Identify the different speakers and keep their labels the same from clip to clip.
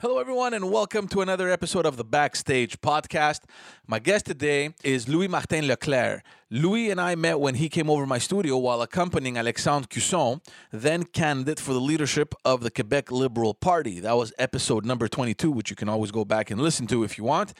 Speaker 1: Hello, everyone, and welcome to another episode of the Backstage Podcast. My guest today is Louis Martin Leclerc. Louis and I met when he came over my studio while accompanying Alexandre Cusson, then candidate for the leadership of the Quebec Liberal Party. That was episode number 22, which you can always go back and listen to if you want.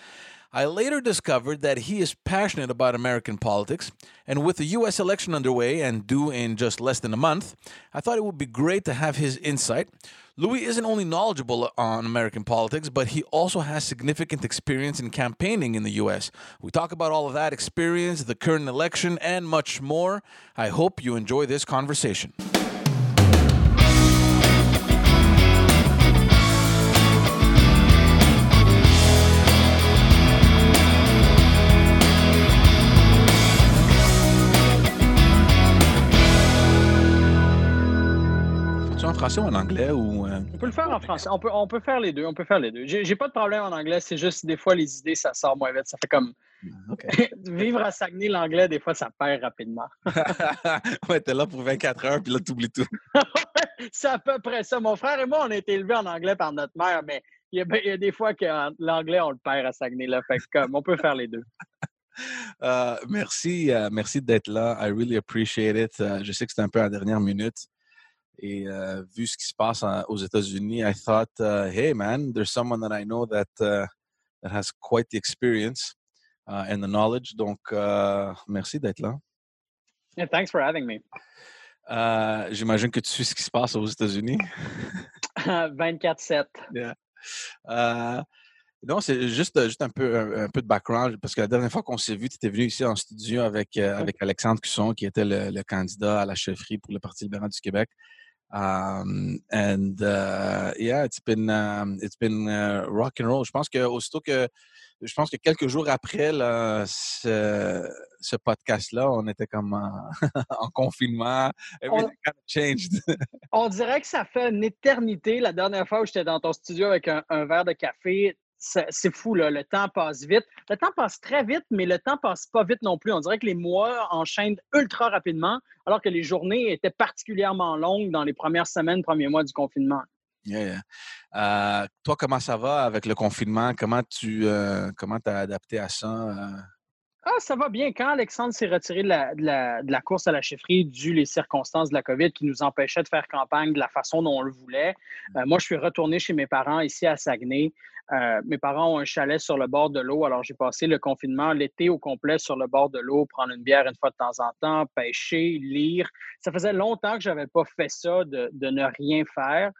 Speaker 1: I later discovered that he is passionate about American politics, and with the US election underway and due in just less than a month, I thought it would be great to have his insight. Louis isn't only knowledgeable on American politics, but he also has significant experience in campaigning in the US. We talk about all of that experience, the current election, and much more. I hope you enjoy this conversation. Français ou en anglais ou euh?
Speaker 2: On peut le faire en français. On peut, on peut faire les deux. On peut faire les deux. J'ai pas de problème en anglais. C'est juste des fois les idées ça sort moins vite. Ça fait comme
Speaker 1: OK.
Speaker 2: vivre à Saguenay l'anglais des fois ça perd rapidement.
Speaker 1: ouais, t'es là pour 24 heures, puis là, t'oublies tout.
Speaker 2: C'est à peu près ça. Mon frère et moi on a été élevés en anglais par notre mère, mais il y a, il y a des fois que euh, l'anglais on le perd à Saguenay là. Fait comme on peut faire les deux.
Speaker 1: Euh, merci, euh, merci d'être là. I really appreciate it. Euh, je sais que c'est un peu à la dernière minute. Et euh, vu ce qui se passe en- aux États-Unis, I thought, uh, hey man, there's someone that I know that, uh, that has quite the experience uh, and the knowledge. Donc, euh, merci d'être là.
Speaker 2: Yeah, thanks for having me.
Speaker 1: Euh, J'imagine que tu sais ce qui se passe aux États-Unis.
Speaker 2: 24-7.
Speaker 1: Euh, non, c'est juste, juste un, peu, un, un peu de background, parce que la dernière fois qu'on s'est vu, tu étais venu ici en studio avec, avec Alexandre Cusson, qui était le, le candidat à la chefferie pour le Parti libéral du Québec. Um, and uh, yeah, it's been, um, it's been uh, rock and roll. Je pense que aussitôt que, je pense que quelques jours après là, ce, ce podcast-là, on était comme en, en confinement. Everything kind of changed.
Speaker 2: On dirait que ça fait une éternité. La dernière fois où j'étais dans ton studio avec un, un verre de café, c'est fou, là. Le temps passe vite. Le temps passe très vite, mais le temps passe pas vite non plus. On dirait que les mois enchaînent ultra rapidement, alors que les journées étaient particulièrement longues dans les premières semaines, premiers mois du confinement.
Speaker 1: Yeah. Euh, toi, comment ça va avec le confinement? Comment tu euh, comment as adapté à ça?
Speaker 2: Ah, ça va bien. Quand Alexandre s'est retiré de la, course à la chefferie dû les circonstances de la COVID qui nous empêchaient de faire campagne de la façon dont on le voulait, euh, moi, je suis retourné chez mes parents ici à Saguenay. Euh, mes parents ont un chalet sur le bord de l'eau, alors j'ai passé le confinement l'été au complet sur le bord de l'eau, prendre une bière une fois de temps en temps, pêcher, lire. Ça faisait longtemps que je n'avais pas fait ça, de, ne rien faire.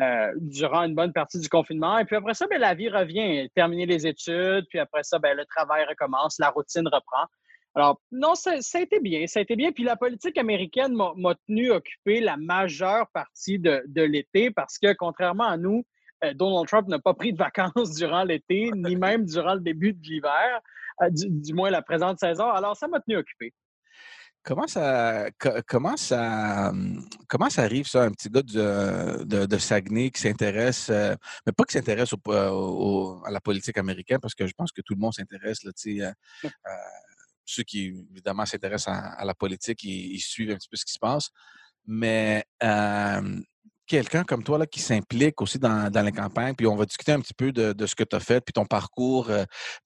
Speaker 2: Euh, durant une bonne partie du confinement. Et puis après ça, ben, la vie revient. Terminer les études, puis après ça, ben, le travail recommence, la routine reprend. Alors, non, ça, a été bien, ça a été bien. Puis la politique américaine m'a m'a tenu occupé la majeure partie de, de l'été parce que, contrairement à nous, euh, Donald Trump n'a pas pris de vacances durant l'été, ni même durant le début de l'hiver, euh, du, du moins la présente saison. Alors, ça m'a tenu occupé.
Speaker 1: Comment ça co- comment ça hum, comment ça arrive ça, un petit gars euh, de, de Saguenay qui s'intéresse, euh, mais pas qui s'intéresse au, euh, au- à la politique américaine, parce que je pense que tout le monde s'intéresse, là, tu sais, euh, euh, ceux qui évidemment s'intéressent à, à la politique, ils, ils suivent un petit peu ce qui se passe. Mais quelqu'un comme toi là, qui s'implique aussi dans, dans les campagnes, puis on va discuter un petit peu de, de ce que tu as fait, puis ton parcours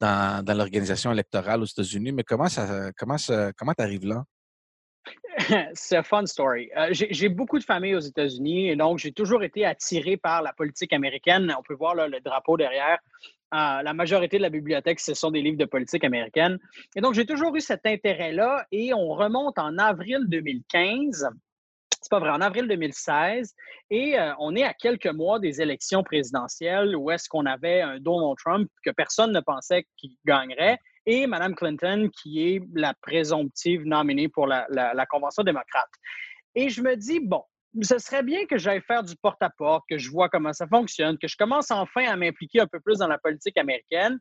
Speaker 1: dans, dans l'organisation électorale aux États-Unis. Mais comment ça comment ça, comment tu arrives là?
Speaker 2: C'est a fun story. Euh, j'ai beaucoup de familles aux États-Unis et donc j'ai toujours été attiré par la politique américaine. On peut voir le drapeau derrière. Euh, la majorité de la bibliothèque, ce sont des livres de politique américaine. Et donc, j'ai toujours eu cet intérêt-là et on remonte en avril 2015. C'est pas vrai, en avril 2016. Et euh, on est à quelques mois des élections présidentielles où est-ce qu'on avait un Donald Trump que personne ne pensait qu'il gagnerait et Mme Clinton qui est la présomptive nominée pour la, la- Convention démocrate. Et je me dis, bon, ce serait bien que j'aille faire du porte-à-porte, que je vois comment ça fonctionne, que je commence enfin à m'impliquer un peu plus dans la politique américaine.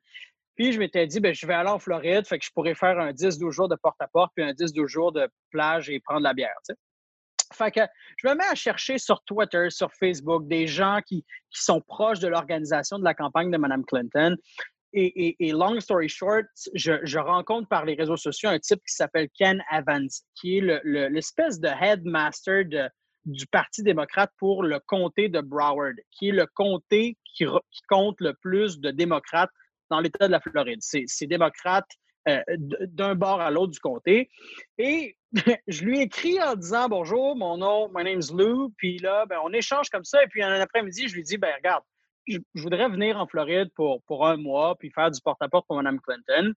Speaker 2: Puis je m'étais dit, ben, je vais aller en Floride, fait que je pourrais faire un 10-12 jours de porte-à-porte, puis un 10-12 jours de plage et prendre la bière. Fait que je me mets à chercher sur Twitter, sur Facebook, des gens qui, qui sont proches de l'organisation de la campagne de Mme Clinton. Et, et- et long story short, je, rencontre par les réseaux sociaux un type qui s'appelle Ken Evans, qui est le- le- l'espèce de headmaster du Parti démocrate pour le comté de Broward, qui est le comté qui, compte le plus de démocrates dans l'État de la Floride. C'est démocrates euh, d'un bord à l'autre du comté. Et je lui écris en disant Bonjour, mon nom, my name's Lou. Puis là, ben, on échange comme ça. Et puis un après-midi, je lui dis ben, Regarde, je, voudrais venir en Floride pour, pour un mois, puis faire du porte-à-porte pour Mme Clinton.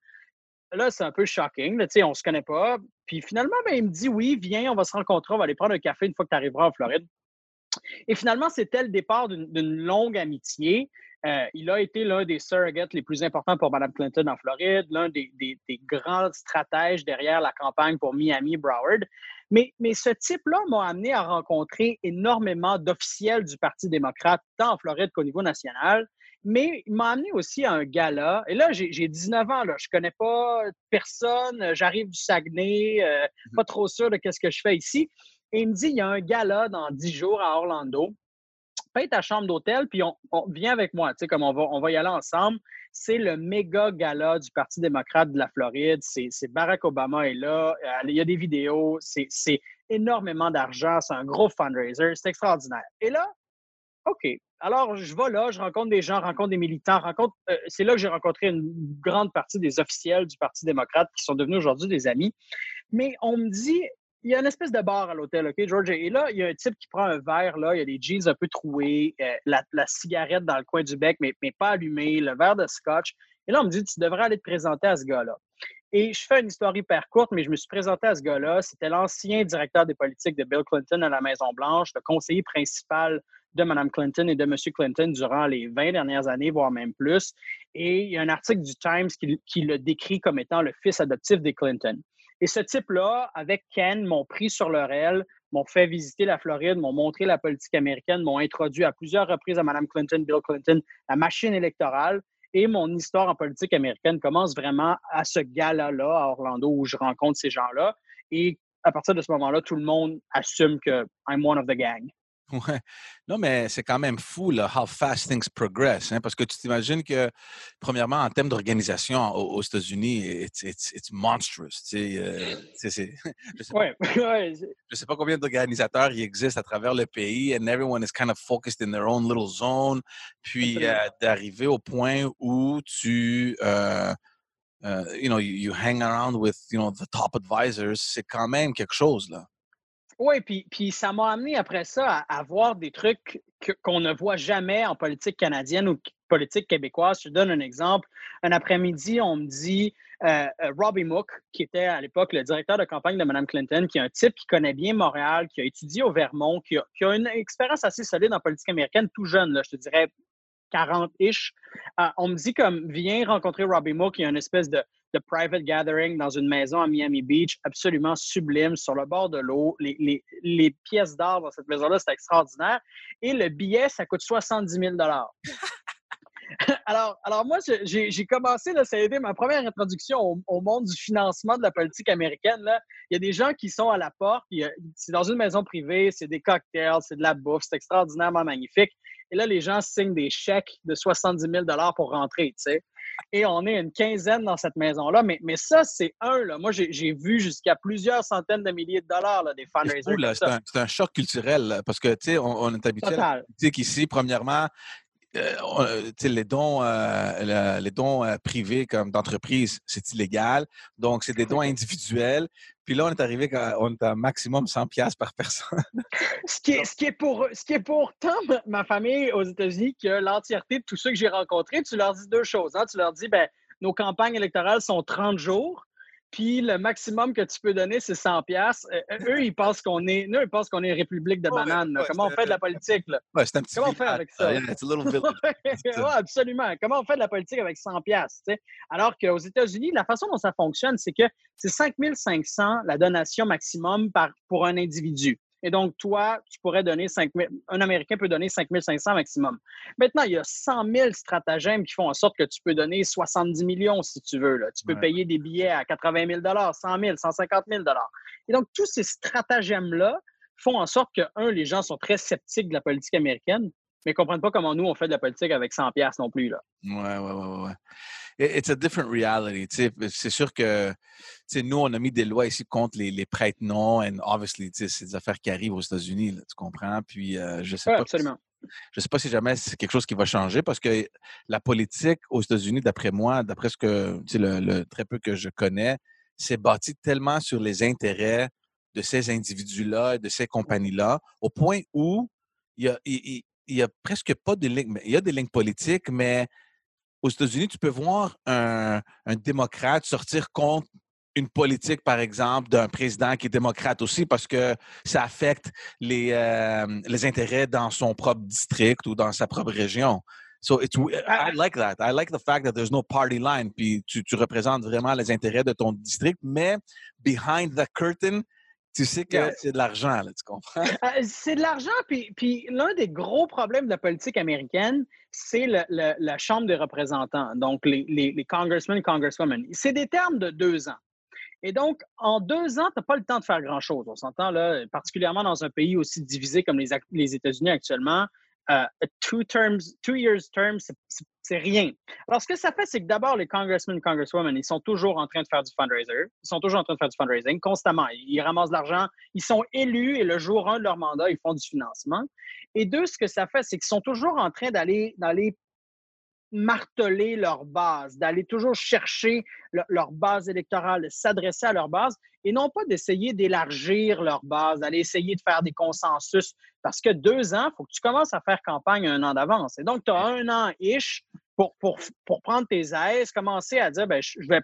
Speaker 2: Là, c'est un peu shocking. On ne se connaît pas. Puis finalement, ben, il me dit Oui, viens, on va se rencontrer, on va aller prendre un café une fois que tu arriveras en Floride. Et finalement, c'était le départ d'une longue amitié. Euh, il a été l'un des surrogates les plus importants pour Mme Clinton en Floride, l'un des, grands stratèges derrière la campagne pour Miami, Broward. Mais, mais ce type-là m'a amené à rencontrer énormément d'officiels du Parti démocrate, tant en Floride qu'au niveau national. Mais il m'a amené aussi à un gala. Et là, j'ai 19 ans, là. je ne connais pas personne, j'arrive du Saguenay, euh, mmh pas trop sûr de ce que je fais ici. Et il me dit, il y a un gala dans 10 jours à Orlando paye ta chambre d'hôtel, puis on, vient avec moi, tu sais, comme on va, on va y aller ensemble. C'est le méga gala du Parti démocrate de la Floride. C'est Barack Obama est là. Euh, il y a des vidéos. C'est énormément d'argent. C'est un gros fundraiser. C'est extraordinaire. Et là, OK. Alors, je vais là, je rencontre des gens, rencontre des militants, rencontre. Euh, c'est là que j'ai rencontré une grande partie des officiels du Parti démocrate qui sont devenus aujourd'hui des amis. Mais on me dit, il y a une espèce de bar à l'hôtel, OK, George? Et là, il y a un type qui prend un verre, là, il y a des jeans un peu troués, euh, la, cigarette dans le coin du bec, mais, pas allumée, le verre de scotch. Et là, on me dit, tu devrais aller te présenter à ce gars-là. Et je fais une histoire hyper courte, mais je me suis présenté à ce gars-là. C'était l'ancien directeur des politiques de Bill Clinton à la Maison-Blanche, le conseiller principal de Mme Clinton et de M. Clinton durant les 20 dernières années, voire même plus. Et il y a un article du Times qui, qui le décrit comme étant le fils adoptif des Clinton. Et ce type-là, avec Ken, m'ont pris sur leur aile, m'ont fait visiter la Floride, m'ont montré la politique américaine, m'ont introduit à plusieurs reprises à Mme Clinton, Bill Clinton, la machine électorale. Et mon histoire en politique américaine commence vraiment à ce gala-là à Orlando où je rencontre ces gens-là. Et à partir de ce moment-là, tout le monde assume que I'm one of the gang.
Speaker 1: Ouais. Non, mais c'est quand même fou, là, how fast things progress. Hein, parce que tu t'imagines que, premièrement, en termes d'organisation aux, États-Unis, it's, it's, it's, monstrous. Euh, je ne sais,
Speaker 2: ouais,
Speaker 1: sais, pas combien d'organisateurs il existe à travers le pays, and everyone is kind of focused in their own little zone. Puis euh, d'arriver au point où tu. Euh, you know, you, you, hang around with, you know, the top advisors, c'est quand même quelque chose, là.
Speaker 2: Oui, puis, puis ça m'a amené après ça à, voir des trucs qu'on ne voit jamais en politique canadienne ou politique québécoise. Je te donne un exemple. Un après-midi, on me dit euh, euh, Robbie Mook, qui était à l'époque le directeur de campagne de Mme Clinton, qui est un type qui connaît bien Montréal, qui a étudié au Vermont, qui a, une expérience assez solide en politique américaine, tout jeune, là, je te dirais 40-ish. Euh, on me dit comme, viens rencontrer Robbie Mook, qui a une espèce de de private gathering dans une maison à Miami Beach, absolument sublime, sur le bord de l'eau. Les, pièces d'art dans cette maison-là, c'est extraordinaire. Et le billet, ça coûte 70 000 alors, alors, moi, j'ai commencé, là, ça a été ma première introduction au, monde du financement de la politique américaine. Là. Il y a des gens qui sont à la porte, c'est dans une maison privée, c'est des cocktails, c'est de la bouffe, c'est extraordinairement magnifique. Et là, les gens signent des chèques de 70 000 pour rentrer, tu sais et on est une quinzaine dans cette maison-là. Mais, mais ça, c'est un. Là. Moi, j'ai vu jusqu'à plusieurs centaines de milliers de dollars là, des fundraisers.
Speaker 1: C'est un, choc culturel parce que, tu sais, on, est habitué à qu'ici, premièrement, euh, euh, les dons, euh, les dons privés comme d'entreprise, c'est illégal. Donc, c'est des dons individuels. Puis là, on est arrivé à, on est à maximum 100 pièces par personne.
Speaker 2: ce, qui est, ce, pour, ce qui est pour tant ma famille aux États-Unis que l'entièreté de tous ceux que j'ai rencontrés, tu leur dis deux choses. Hein. Tu leur dis, ben, nos campagnes électorales sont 30 jours puis le maximum que tu peux donner, c'est 100 pièces. Euh, euh, eux, ils pensent qu'on est, nous, ils pensent qu'on est une république de bananes. Comment on fait de la politique là?
Speaker 1: c'est un petit
Speaker 2: Comment on fait avec ça? Absolument. Comment on fait de la politique avec 100 pièces Alors qu'aux États-Unis, la façon dont ça fonctionne, c'est que c'est 5500 la donation maximum par, pour un individu. Et donc, toi, tu pourrais donner 5 000, un Américain peut donner 5 500 maximum. Maintenant, il y a 100 000 stratagèmes qui font en sorte que tu peux donner 70 millions si tu veux. Là. Tu peux payer des billets à 80 000 100 000 150 000 Et donc, tous ces stratagèmes-là font en sorte que, un, les gens sont très sceptiques de la politique américaine, mais ne comprennent pas comment nous, on fait de la politique avec 100 pièces non plus. Là.
Speaker 1: Ouais, ouais, ouais, ouais. It's a different reality. C'est sûr que nous, on a mis des lois ici contre les, les prêtres non, and obviously, c'est des affaires qui arrivent aux États-Unis, tu comprends? Puis euh, je sais pas.
Speaker 2: Absolument.
Speaker 1: Je ne sais pas si jamais c'est quelque chose qui va changer parce que la politique aux États-Unis, d'après moi, d'après ce que le, le, très peu que je connais, c'est bâti tellement sur les intérêts de ces individus-là, de ces compagnies-là, au point où il y a, il, il y a presque pas de lignes. Il y a des lignes politiques, mais aux États-Unis, tu peux voir un, un, démocrate sortir contre une politique, par exemple, d'un président qui est démocrate aussi parce que ça affecte les, euh, les intérêts dans son propre district ou dans sa propre région. So it's, I like that. I like the fact that there's no party line. Puis tu, tu représentes vraiment les intérêts de ton district, mais behind the curtain, tu sais que c'est de l'argent, là, tu comprends?
Speaker 2: Euh, c'est de l'argent, puis, puis l'un des gros problèmes de la politique américaine, c'est le, la Chambre des représentants, donc les, les, les congressmen et congresswomen. C'est des termes de deux ans. Et donc, en deux ans, tu n'as pas le temps de faire grand-chose. On s'entend là, particulièrement dans un pays aussi divisé comme les, les États-Unis actuellement. Uh, two terms, two years term, c'est rien. Alors, ce que ça fait, c'est que d'abord, les congressmen et congresswomen, ils sont toujours en train de faire du fundraiser. Ils sont toujours en train de faire du fundraising constamment. Ils ramassent de l'argent. Ils sont élus et le jour 1 de leur mandat, ils font du financement. Et deux, ce que ça fait, c'est qu'ils sont toujours en train d'aller marteler leur base, d'aller toujours chercher leur base électorale, s'adresser à leur base et non pas d'essayer d'élargir leur base, d'aller essayer de faire des consensus. Parce que deux ans, il faut que tu commences à faire campagne un an d'avance. Et donc, tu as un an-ish pour, pour, pour, prendre tes aises, commencer à dire, ben, je vais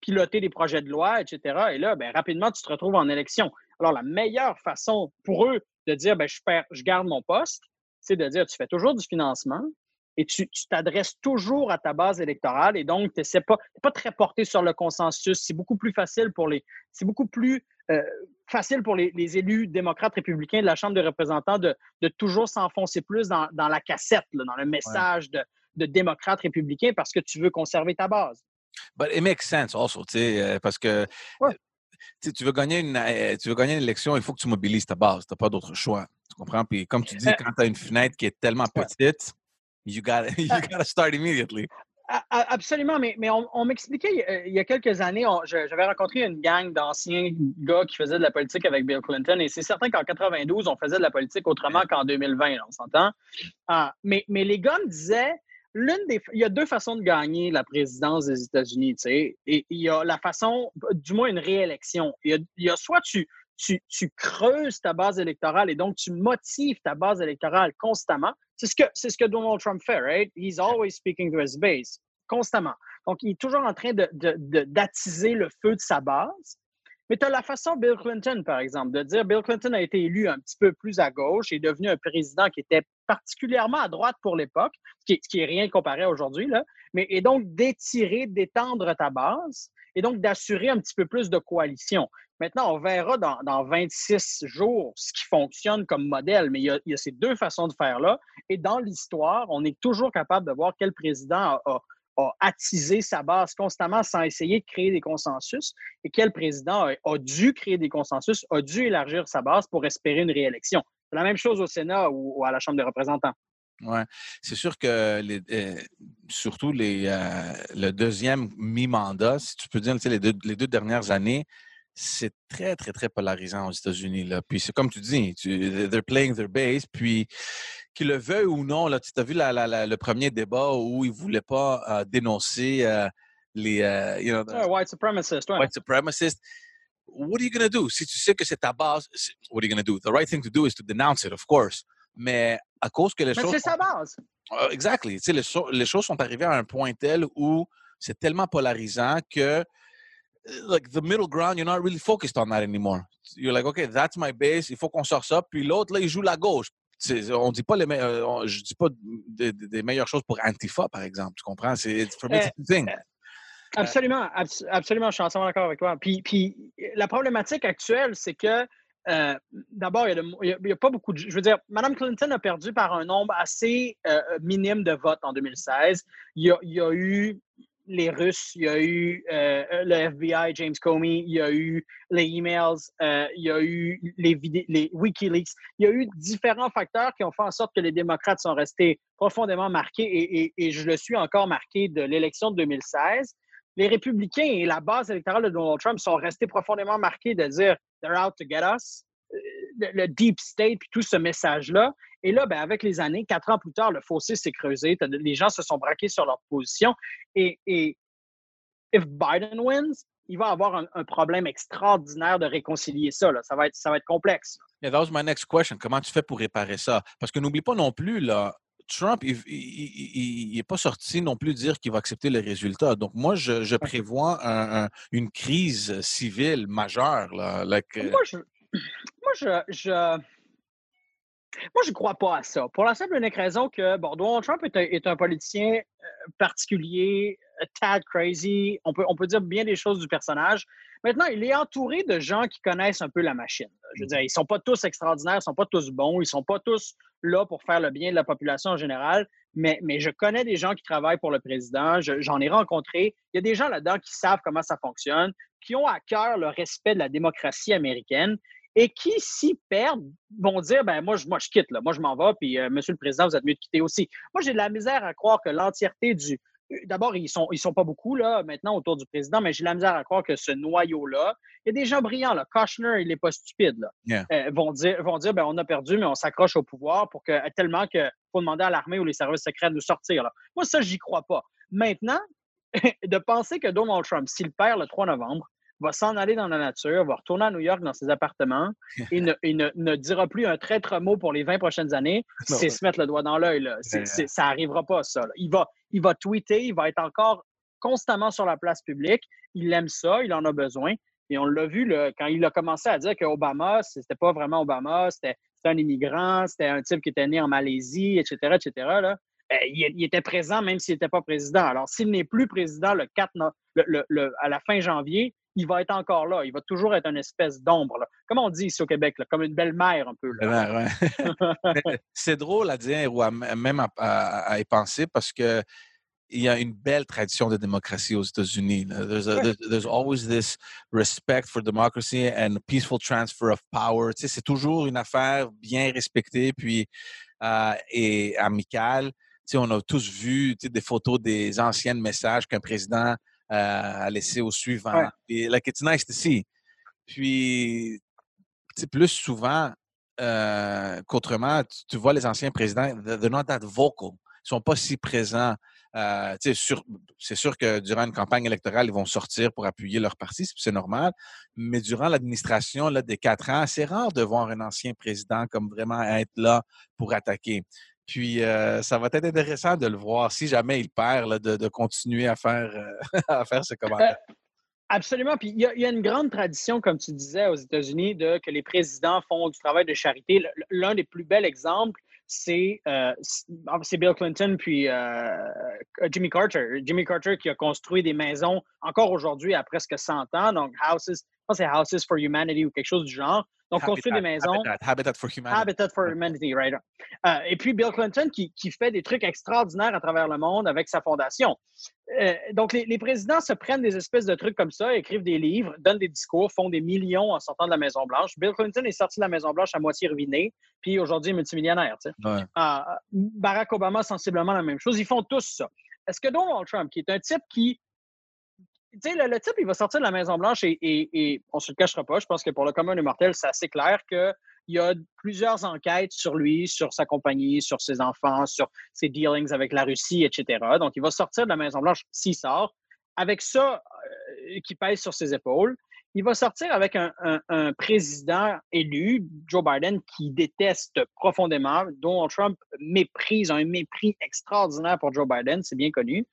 Speaker 2: piloter des projets de loi, etc. Et là, ben, rapidement, tu te retrouves en élection. Alors, la meilleure façon pour eux de dire, ben, je, perds, je garde mon poste, c'est de dire, tu fais toujours du financement, et tu t'adresses toujours à ta base électorale et donc tu n'es pas, pas très porté sur le consensus. C'est beaucoup plus facile pour les. C'est beaucoup plus euh, facile pour les, élus démocrates républicains de la Chambre des représentants de, de toujours s'enfoncer plus dans, dans, la cassette, dans le message de, de démocrates républicains parce que tu veux conserver ta base.
Speaker 1: But it makes sense also, euh, parce que tu veux, gagner une, euh, tu veux gagner une élection, il faut que tu mobilises ta base. Tu n'as pas d'autre choix. Tu comprends? Puis comme tu dis, quand tu as une fenêtre qui est tellement petite, you got you got to start immediately.
Speaker 2: Absolument, mais, mais on, m'expliquait euh, il y a quelques années, j'avais rencontré une gang d'anciens gars qui faisaient de la politique avec Bill Clinton, et c'est certain qu'en 92, on faisait de la politique autrement qu'en 2020, on s'entend? Ah, mais, mais les gars me disaient, l'une des, il y a deux façons de gagner la présidence des États-Unis, tu sais, et il y a la façon, du moins une réélection. Il y a, soit tu, tu, tu creuses ta base électorale et donc tu motives ta base électorale constamment, c'est ce, que, c'est ce que Donald Trump fait, right? He's always speaking to his base, constamment. Donc, il est toujours en train de, de, d'attiser le feu de sa base. Mais tu as la façon Bill Clinton, par exemple, de dire Bill Clinton a été élu un petit peu plus à gauche et est devenu un président qui était particulièrement à droite pour l'époque, ce qui, qui est rien comparé à aujourd'hui, là, mais et donc d'étirer, d'étendre ta base et donc d'assurer un petit peu plus de coalition. Maintenant, on verra dans, dans, 26 jours ce qui fonctionne comme modèle, mais il y, a, a ces deux façons de faire là. Et dans l'histoire, on est toujours capable de voir quel président a, a, attisé sa base constamment sans essayer de créer des consensus et quel président a, dû créer des consensus, a dû élargir sa base pour espérer une réélection. C'est la même chose au Sénat ou, à la Chambre des représentants.
Speaker 1: Oui, c'est sûr que les, euh, surtout les, euh, le deuxième mi-mandat, si tu peux dire, les deux, les deux dernières années, c'est très, très, très polarisant aux États-Unis. Là. Puis c'est comme tu dis, tu, they're playing their base. Puis qu'ils le veuillent ou non, là, tu as vu la, la, le premier débat où ils ne voulaient pas euh, dénoncer les you
Speaker 2: know, white supremacists.
Speaker 1: White supremacists. What are you going to do? Si tu sais que c'est ta base, what are you going to do? The right thing to do is to denounce it, of course. Mais à cause que les
Speaker 2: Mais
Speaker 1: choses.
Speaker 2: c'est sa base.
Speaker 1: Uh, sais, les, les choses sont arrivées à un point tel où c'est tellement polarisant que like the middle ground, you're not really focused on that anymore. You're like, okay, that's my base, il faut qu'on sorte ça. Puis l'autre, là, il joue la gauche. On dit pas les euh, je dis pas des, meilleures choses pour Antifa, par exemple. Tu comprends? C'est thing.
Speaker 2: Euh, absolument, absolument, je suis entièrement d'accord avec toi. Puis, puis la problématique actuelle, c'est que euh, d'abord, il n'y a, pas beaucoup de. Je veux dire, Mme Clinton a perdu par un nombre assez euh, minime de votes en 2016. Il y a, a eu les Russes, il y a eu euh, le FBI, James Comey, il y a eu les emails, euh, il y a eu les Wikileaks. Il y a eu différents facteurs qui ont fait en sorte que les démocrates sont restés profondément marqués et, je le suis encore marqué de l'élection de 2016. Les républicains et la base électorale de Donald Trump sont restés profondément marqués de dire they're out to get us, euh, le, deep state, puis tout ce message-là. Et là, ben, avec les années, quatre ans plus tard, le fossé s'est creusé. Les gens se sont braqués sur leur position. Et, et if Biden wins, il va avoir un, problème extraordinaire de réconcilier ça. Ça, va être, ça va être complexe.
Speaker 1: Yeah, that was my next question. Comment tu fais pour réparer ça? Parce que n'oublie pas non plus, là, Trump, il n'est pas sorti non plus dire qu'il va accepter les résultats. Donc, moi, je, prévois une crise civile majeure. Là,
Speaker 2: Moi, je, moi, je moi, je ne crois pas à ça. Pour la simple et unique raison que bon, Donald Trump est un, politicien euh, particulier, tad crazy. On peut, on peut dire bien des choses du personnage. Maintenant, il est entouré de gens qui connaissent un peu la machine. Je veux dire, ils ne sont pas tous extraordinaires, ils ne sont pas tous bons, ils ne sont pas tous là pour faire le bien de la population en général. Mais, mais je connais des gens qui travaillent pour le président, j'en ai rencontré. Il y a des gens là-dedans qui savent comment ça fonctionne, qui ont à cœur le respect de la démocratie américaine et qui, s'y perdent, vont dire ben moi, je, moi, je quitte, là. moi, je m'en vais, puis euh, Monsieur le Président, vous êtes mieux de quitter aussi. Moi, j'ai de la misère à croire que l'entièreté du. D'abord, ils sont, ils sont pas beaucoup là, maintenant autour du président, mais j'ai la misère à croire que ce noyau-là, il y a des gens brillants. Là. Kushner, il n'est pas stupide. Là. Euh, vont dire, vont dire ben, on a perdu, mais on s'accroche au pouvoir pour que tellement qu'il faut demander à l'armée ou les services secrets de nous sortir. Là. Moi, ça, j'y crois pas. Maintenant, de penser que Donald Trump, s'il perd le 3 novembre, va s'en aller dans la nature, va retourner à New York dans ses appartements et, ne, ne, dira plus un traître mot pour les 20 prochaines années, c'est se mettre le doigt dans l'œil. Ça n'arrivera pas, ça. Il va, il va tweeter, il va être encore constamment sur la place publique. Il aime ça, il en a besoin. Et on l'a vu quand il a commencé à dire que Obama, c'était pas vraiment Obama, c'était un immigrant, c'était un type qui était né en Malaisie, etc., etc. Là. Ben, il, était présent même s'il n'était pas président. Alors, s'il n'est plus président le 4 le, à la fin janvier, il va être encore là. Il va toujours être une espèce d'ombre. Comme on dit ici au Québec, comme une belle-mère un peu.
Speaker 1: c'est drôle à dire ou même à, y penser parce que il y a une belle tradition de démocratie aux États-Unis. There's, there's, always this respect for democracy and peaceful transfer of power. c'est toujours une affaire bien respectée puis euh, et amicale. on a tous vu des photos des anciens messages qu'un président à laisser au suivant. Et like, it's nice to see. Puis, plus souvent euh, qu'autrement, tu, vois les anciens présidents, they're not that vocal. Ils sont pas si présents. Euh, c'est sûr que durant une campagne électorale, ils vont sortir pour appuyer leur parti, c'est normal. Mais durant l'administration des quatre ans, c'est rare de voir un ancien président comme vraiment être là pour attaquer. Puis, euh, ça va être intéressant de le voir, si jamais il perd, de, continuer à faire, euh, à faire ce commentaire. Euh,
Speaker 2: absolument. Puis, il y, a, une grande tradition, comme tu disais, aux États-Unis, de que les présidents font du travail de charité. L'un des plus bels exemples, c'est Bill Clinton puis Jimmy Carter. Jimmy Carter qui a construit des maisons encore aujourd'hui à presque 100 ans, donc Houses, je pense c'est Houses for Humanity ou quelque chose du genre. Donc, construire des maisons.
Speaker 1: Habitat, for Humanity.
Speaker 2: Habitat for Humanity, right. Euh, et puis, Bill Clinton qui, qui, fait des trucs extraordinaires à travers le monde avec sa fondation. Euh, donc, les, les, présidents se prennent des espèces de trucs comme ça, écrivent des livres, donnent des discours, font des millions en sortant de la Maison-Blanche. Bill Clinton est sorti de la Maison-Blanche à moitié ruiné, puis aujourd'hui est multimillionnaire. Euh, Barack Obama, sensiblement la même chose. Ils font tous ça. Est-ce que Donald Trump, qui est un type qui le, le, type, il va sortir de la Maison-Blanche et, et, on se le cachera pas. Je pense que pour le commun des mortels, c'est assez clair qu'il y a plusieurs enquêtes sur lui, sur sa compagnie, sur ses enfants, sur ses dealings avec la Russie, etc. Donc, il va sortir de la Maison-Blanche s'il sort. Avec ça euh, qui pèse sur ses épaules, il va sortir avec un, président élu, Joe Biden, qui déteste profondément. Donald Trump méprise, un mépris extraordinaire pour Joe Biden, c'est bien connu.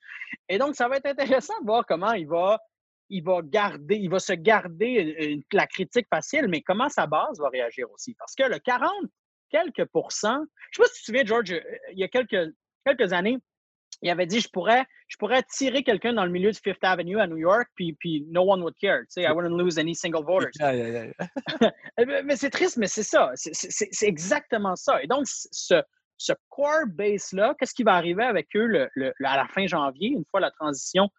Speaker 2: Et donc, ça va être intéressant de voir comment il va, il va garder, il va se garder la critique facile, mais comment sa base va réagir aussi. Parce que le 40 quelques pourcents, je ne sais pas si tu te souviens, George, euh, il y a quelques, quelques années, il avait dit je pourrais, je pourrais tirer quelqu'un dans le milieu de Fifth Avenue à New York, puis, puis no one would care. Tu sais, I wouldn't lose any single voters. mais c'est triste, mais c'est ça. C'est exactement ça. Et donc, ce, ce core base-là, qu'est-ce qui va arriver avec eux le, à la fin janvier, une fois la transition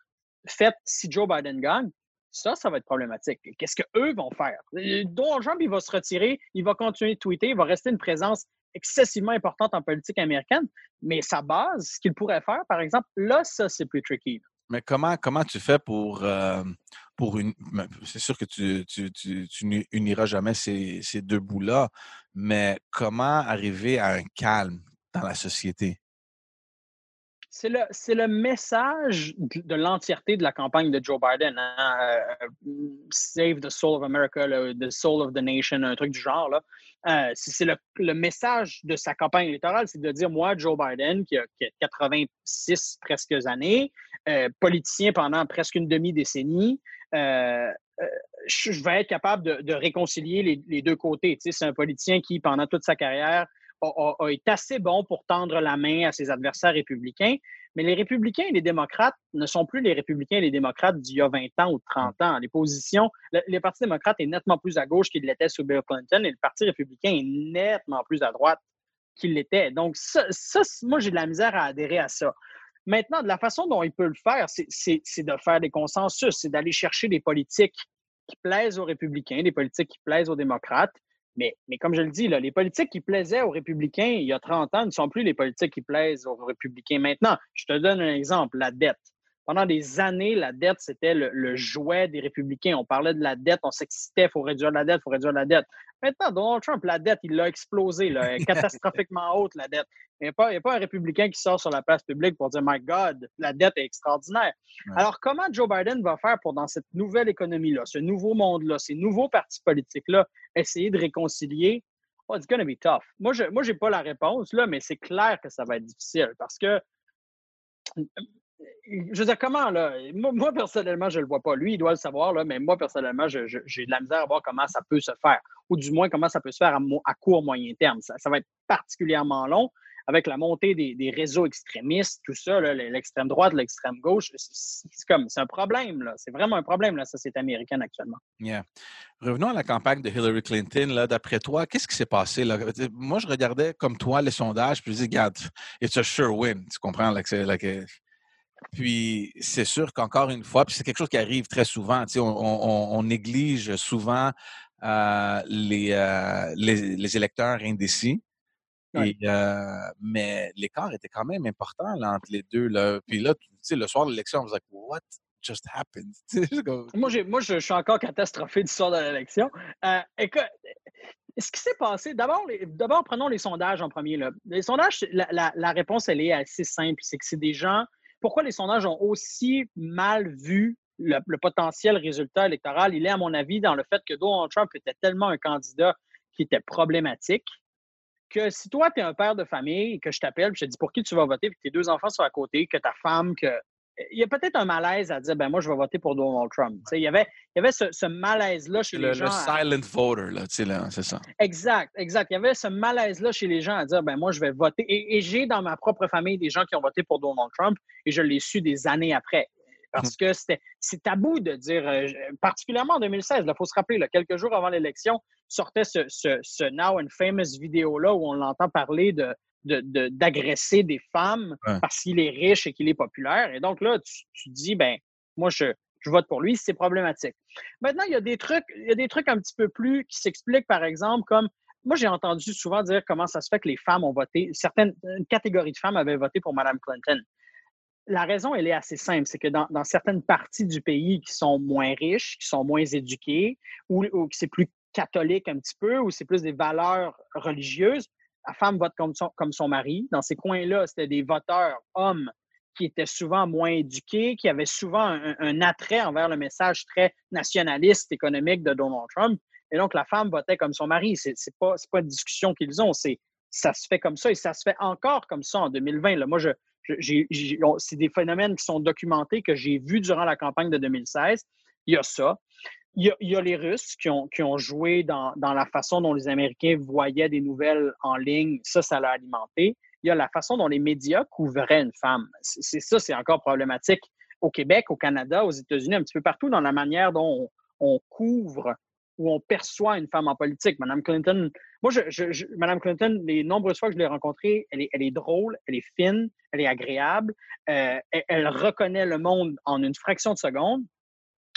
Speaker 2: faite si Joe Biden gagne, ça, ça va être problématique. Qu'est-ce qu'eux vont faire? Donald Trump, il va se retirer, il va continuer de tweeter, il va rester une présence excessivement importante en politique américaine, mais sa base, ce qu'il pourrait faire, par exemple, là, ça, c'est plus tricky.
Speaker 1: Mais comment, comment tu fais pour, euh, pour une. C'est sûr que tu, tu, n'uniras jamais ces, ces deux bouts-là, mais comment arriver à un calme dans la société?
Speaker 2: C'est le, c'est le message de, l'entièreté de la campagne de Joe Biden. Hein, euh, Save the soul of America, the soul of the nation, un truc du genre. Là. Euh, c'est le, le, message de sa campagne électorale, c'est de dire, moi, Joe Biden, qui a, 86 presque années, euh, politicien pendant presque une demi-décennie, je vais être capable de, de réconcilier les, les, deux côtés. Tu c'est un politicien qui, pendant toute sa carrière, été assez bon pour tendre la main à ses adversaires républicains. Mais les républicains et les démocrates ne sont plus les républicains et les démocrates d'il y a 20 ans ou 30 ans. Les positions, le, Parti démocrate est nettement plus à gauche qu'il l'était sous Bill Clinton et le Parti républicain est nettement plus à droite qu'il l'était. Donc, ça, moi, j'ai de la misère à adhérer à ça. Maintenant, de la façon dont il peut le faire, c'est de faire des consensus, c'est d'aller chercher des politiques qui plaisent aux républicains, des politiques qui plaisent aux démocrates, mais, comme je le dis, les politiques qui plaisaient aux républicains il y a 30 ans ne sont plus les politiques qui plaisent aux républicains maintenant. Je te donne un exemple, la dette. Pendant des années, la dette, c'était le, jouet des républicains. On parlait de la dette, on s'excitait, il faut réduire la dette, il faut réduire la dette. Maintenant, Donald Trump, la dette, il l'a explosé, là, catastrophiquement haute, la dette. Il n'y a, pas, un républicain qui sort sur la place publique pour dire My God, la dette est extraordinaire. Alors, comment Joe Biden va faire pour, dans cette nouvelle économie-là, ce nouveau monde-là, ces nouveaux partis politiques-là, essayer de réconcilier? Oh, it's to be tough. Moi, je n'ai pas la réponse, là, mais c'est clair que ça va être difficile parce que je veux dire, comment, là? Moi, personnellement, je le vois pas. Lui, il doit le savoir, là, mais moi, personnellement, j'ai de la misère à voir comment ça peut se faire, ou du moins comment ça peut se faire à, court, moyen terme. Ça, va être particulièrement long avec la montée des, réseaux extrémistes, tout ça, l'extrême droite, l'extrême gauche. C'est comme, c'est un problème, là. C'est vraiment un problème, la société américaine actuellement.
Speaker 1: Yeah. Revenons à la campagne de Hillary Clinton. Là, d'après toi, qu'est-ce qui s'est passé? Là? Moi, je regardais comme toi les sondages, puis je disais, regarde, it's a sure win. Tu comprends? Là, puis c'est sûr qu'encore une fois, puis c'est quelque chose qui arrive très souvent, on, on, on, néglige souvent euh, les, euh, les, les, électeurs indécis. Et, euh, mais l'écart était quand même important là, entre les deux. Là. Puis là, le soir de l'élection, on was like, what just happened?
Speaker 2: moi, moi je, suis encore catastrophé du soir de l'élection. écoute, ce qui s'est passé, d'abord, d'abord, prenons les sondages en premier. Là. Les sondages, la, la, la réponse, elle est assez simple. C'est que c'est des gens pourquoi les sondages ont aussi mal vu le, potentiel résultat électoral? Il est, à mon avis, dans le fait que Donald Trump était tellement un candidat qui était problématique que si toi, tu es un père de famille et que je t'appelle, je te dis pour qui tu vas voter, que tes deux enfants sont à côté, que ta femme, que il y a peut-être un malaise à dire, ben moi, je vais voter pour Donald Trump. il y avait, il y avait ce, malaise-là chez les gens.
Speaker 1: Le silent voter, là, c'est ça.
Speaker 2: Exact, exact. Il y avait ce malaise-là chez les gens à dire, ben moi, je vais voter. Et, j'ai dans ma propre famille des gens qui ont voté pour Donald Trump et je l'ai su des années après. Parce que c'était, c'est tabou de dire, euh, particulièrement en 2016, il faut se rappeler, là, quelques jours avant l'élection, sortait ce, ce, ce Now and Famous vidéo-là où on l'entend parler de, d'agresser des femmes parce qu'il est riche et qu'il est populaire. Et donc là, tu, tu dis, ben, moi, je, je vote pour lui, c'est problématique. Maintenant, il y a des trucs, il y a des trucs un petit peu plus qui s'expliquent, par exemple, comme moi, j'ai entendu souvent dire comment ça se fait que les femmes ont voté, certaines catégories de femmes avaient voté pour Mme Clinton. La raison, elle est assez simple, c'est que dans, dans, certaines parties du pays qui sont moins riches, qui sont moins éduquées, ou, ou qui c'est plus catholique un petit peu, ou c'est plus des valeurs religieuses, la femme vote comme son, comme son mari. Dans ces coins-là, c'était des voteurs hommes qui étaient souvent moins éduqués, qui avaient souvent un, attrait envers le message très nationaliste économique de Donald Trump. Et donc, la femme votait comme son mari. Ce n'est pas, pas une discussion qu'ils ont, c'est ça se fait comme ça et ça se fait encore comme ça en 2020. Là. Moi, je, c'est des phénomènes qui sont documentés que j'ai vus durant la campagne de 2016. Il y a ça. Il y, a, les Russes qui ont, joué dans, la façon dont les Américains voyaient des nouvelles en ligne. Ça, ça l'a alimenté. Il y a la façon dont les médias couvraient une femme. C'est ça, c'est encore problématique au Québec, au Canada, aux États-Unis, un petit peu partout dans la manière dont on, couvre où on perçoit une femme en politique. Madame Clinton, moi, Madame Clinton, les nombreuses fois que je l'ai rencontrée, elle est, elle est drôle, elle est fine, elle est agréable, euh, elle, reconnaît le monde en une fraction de seconde.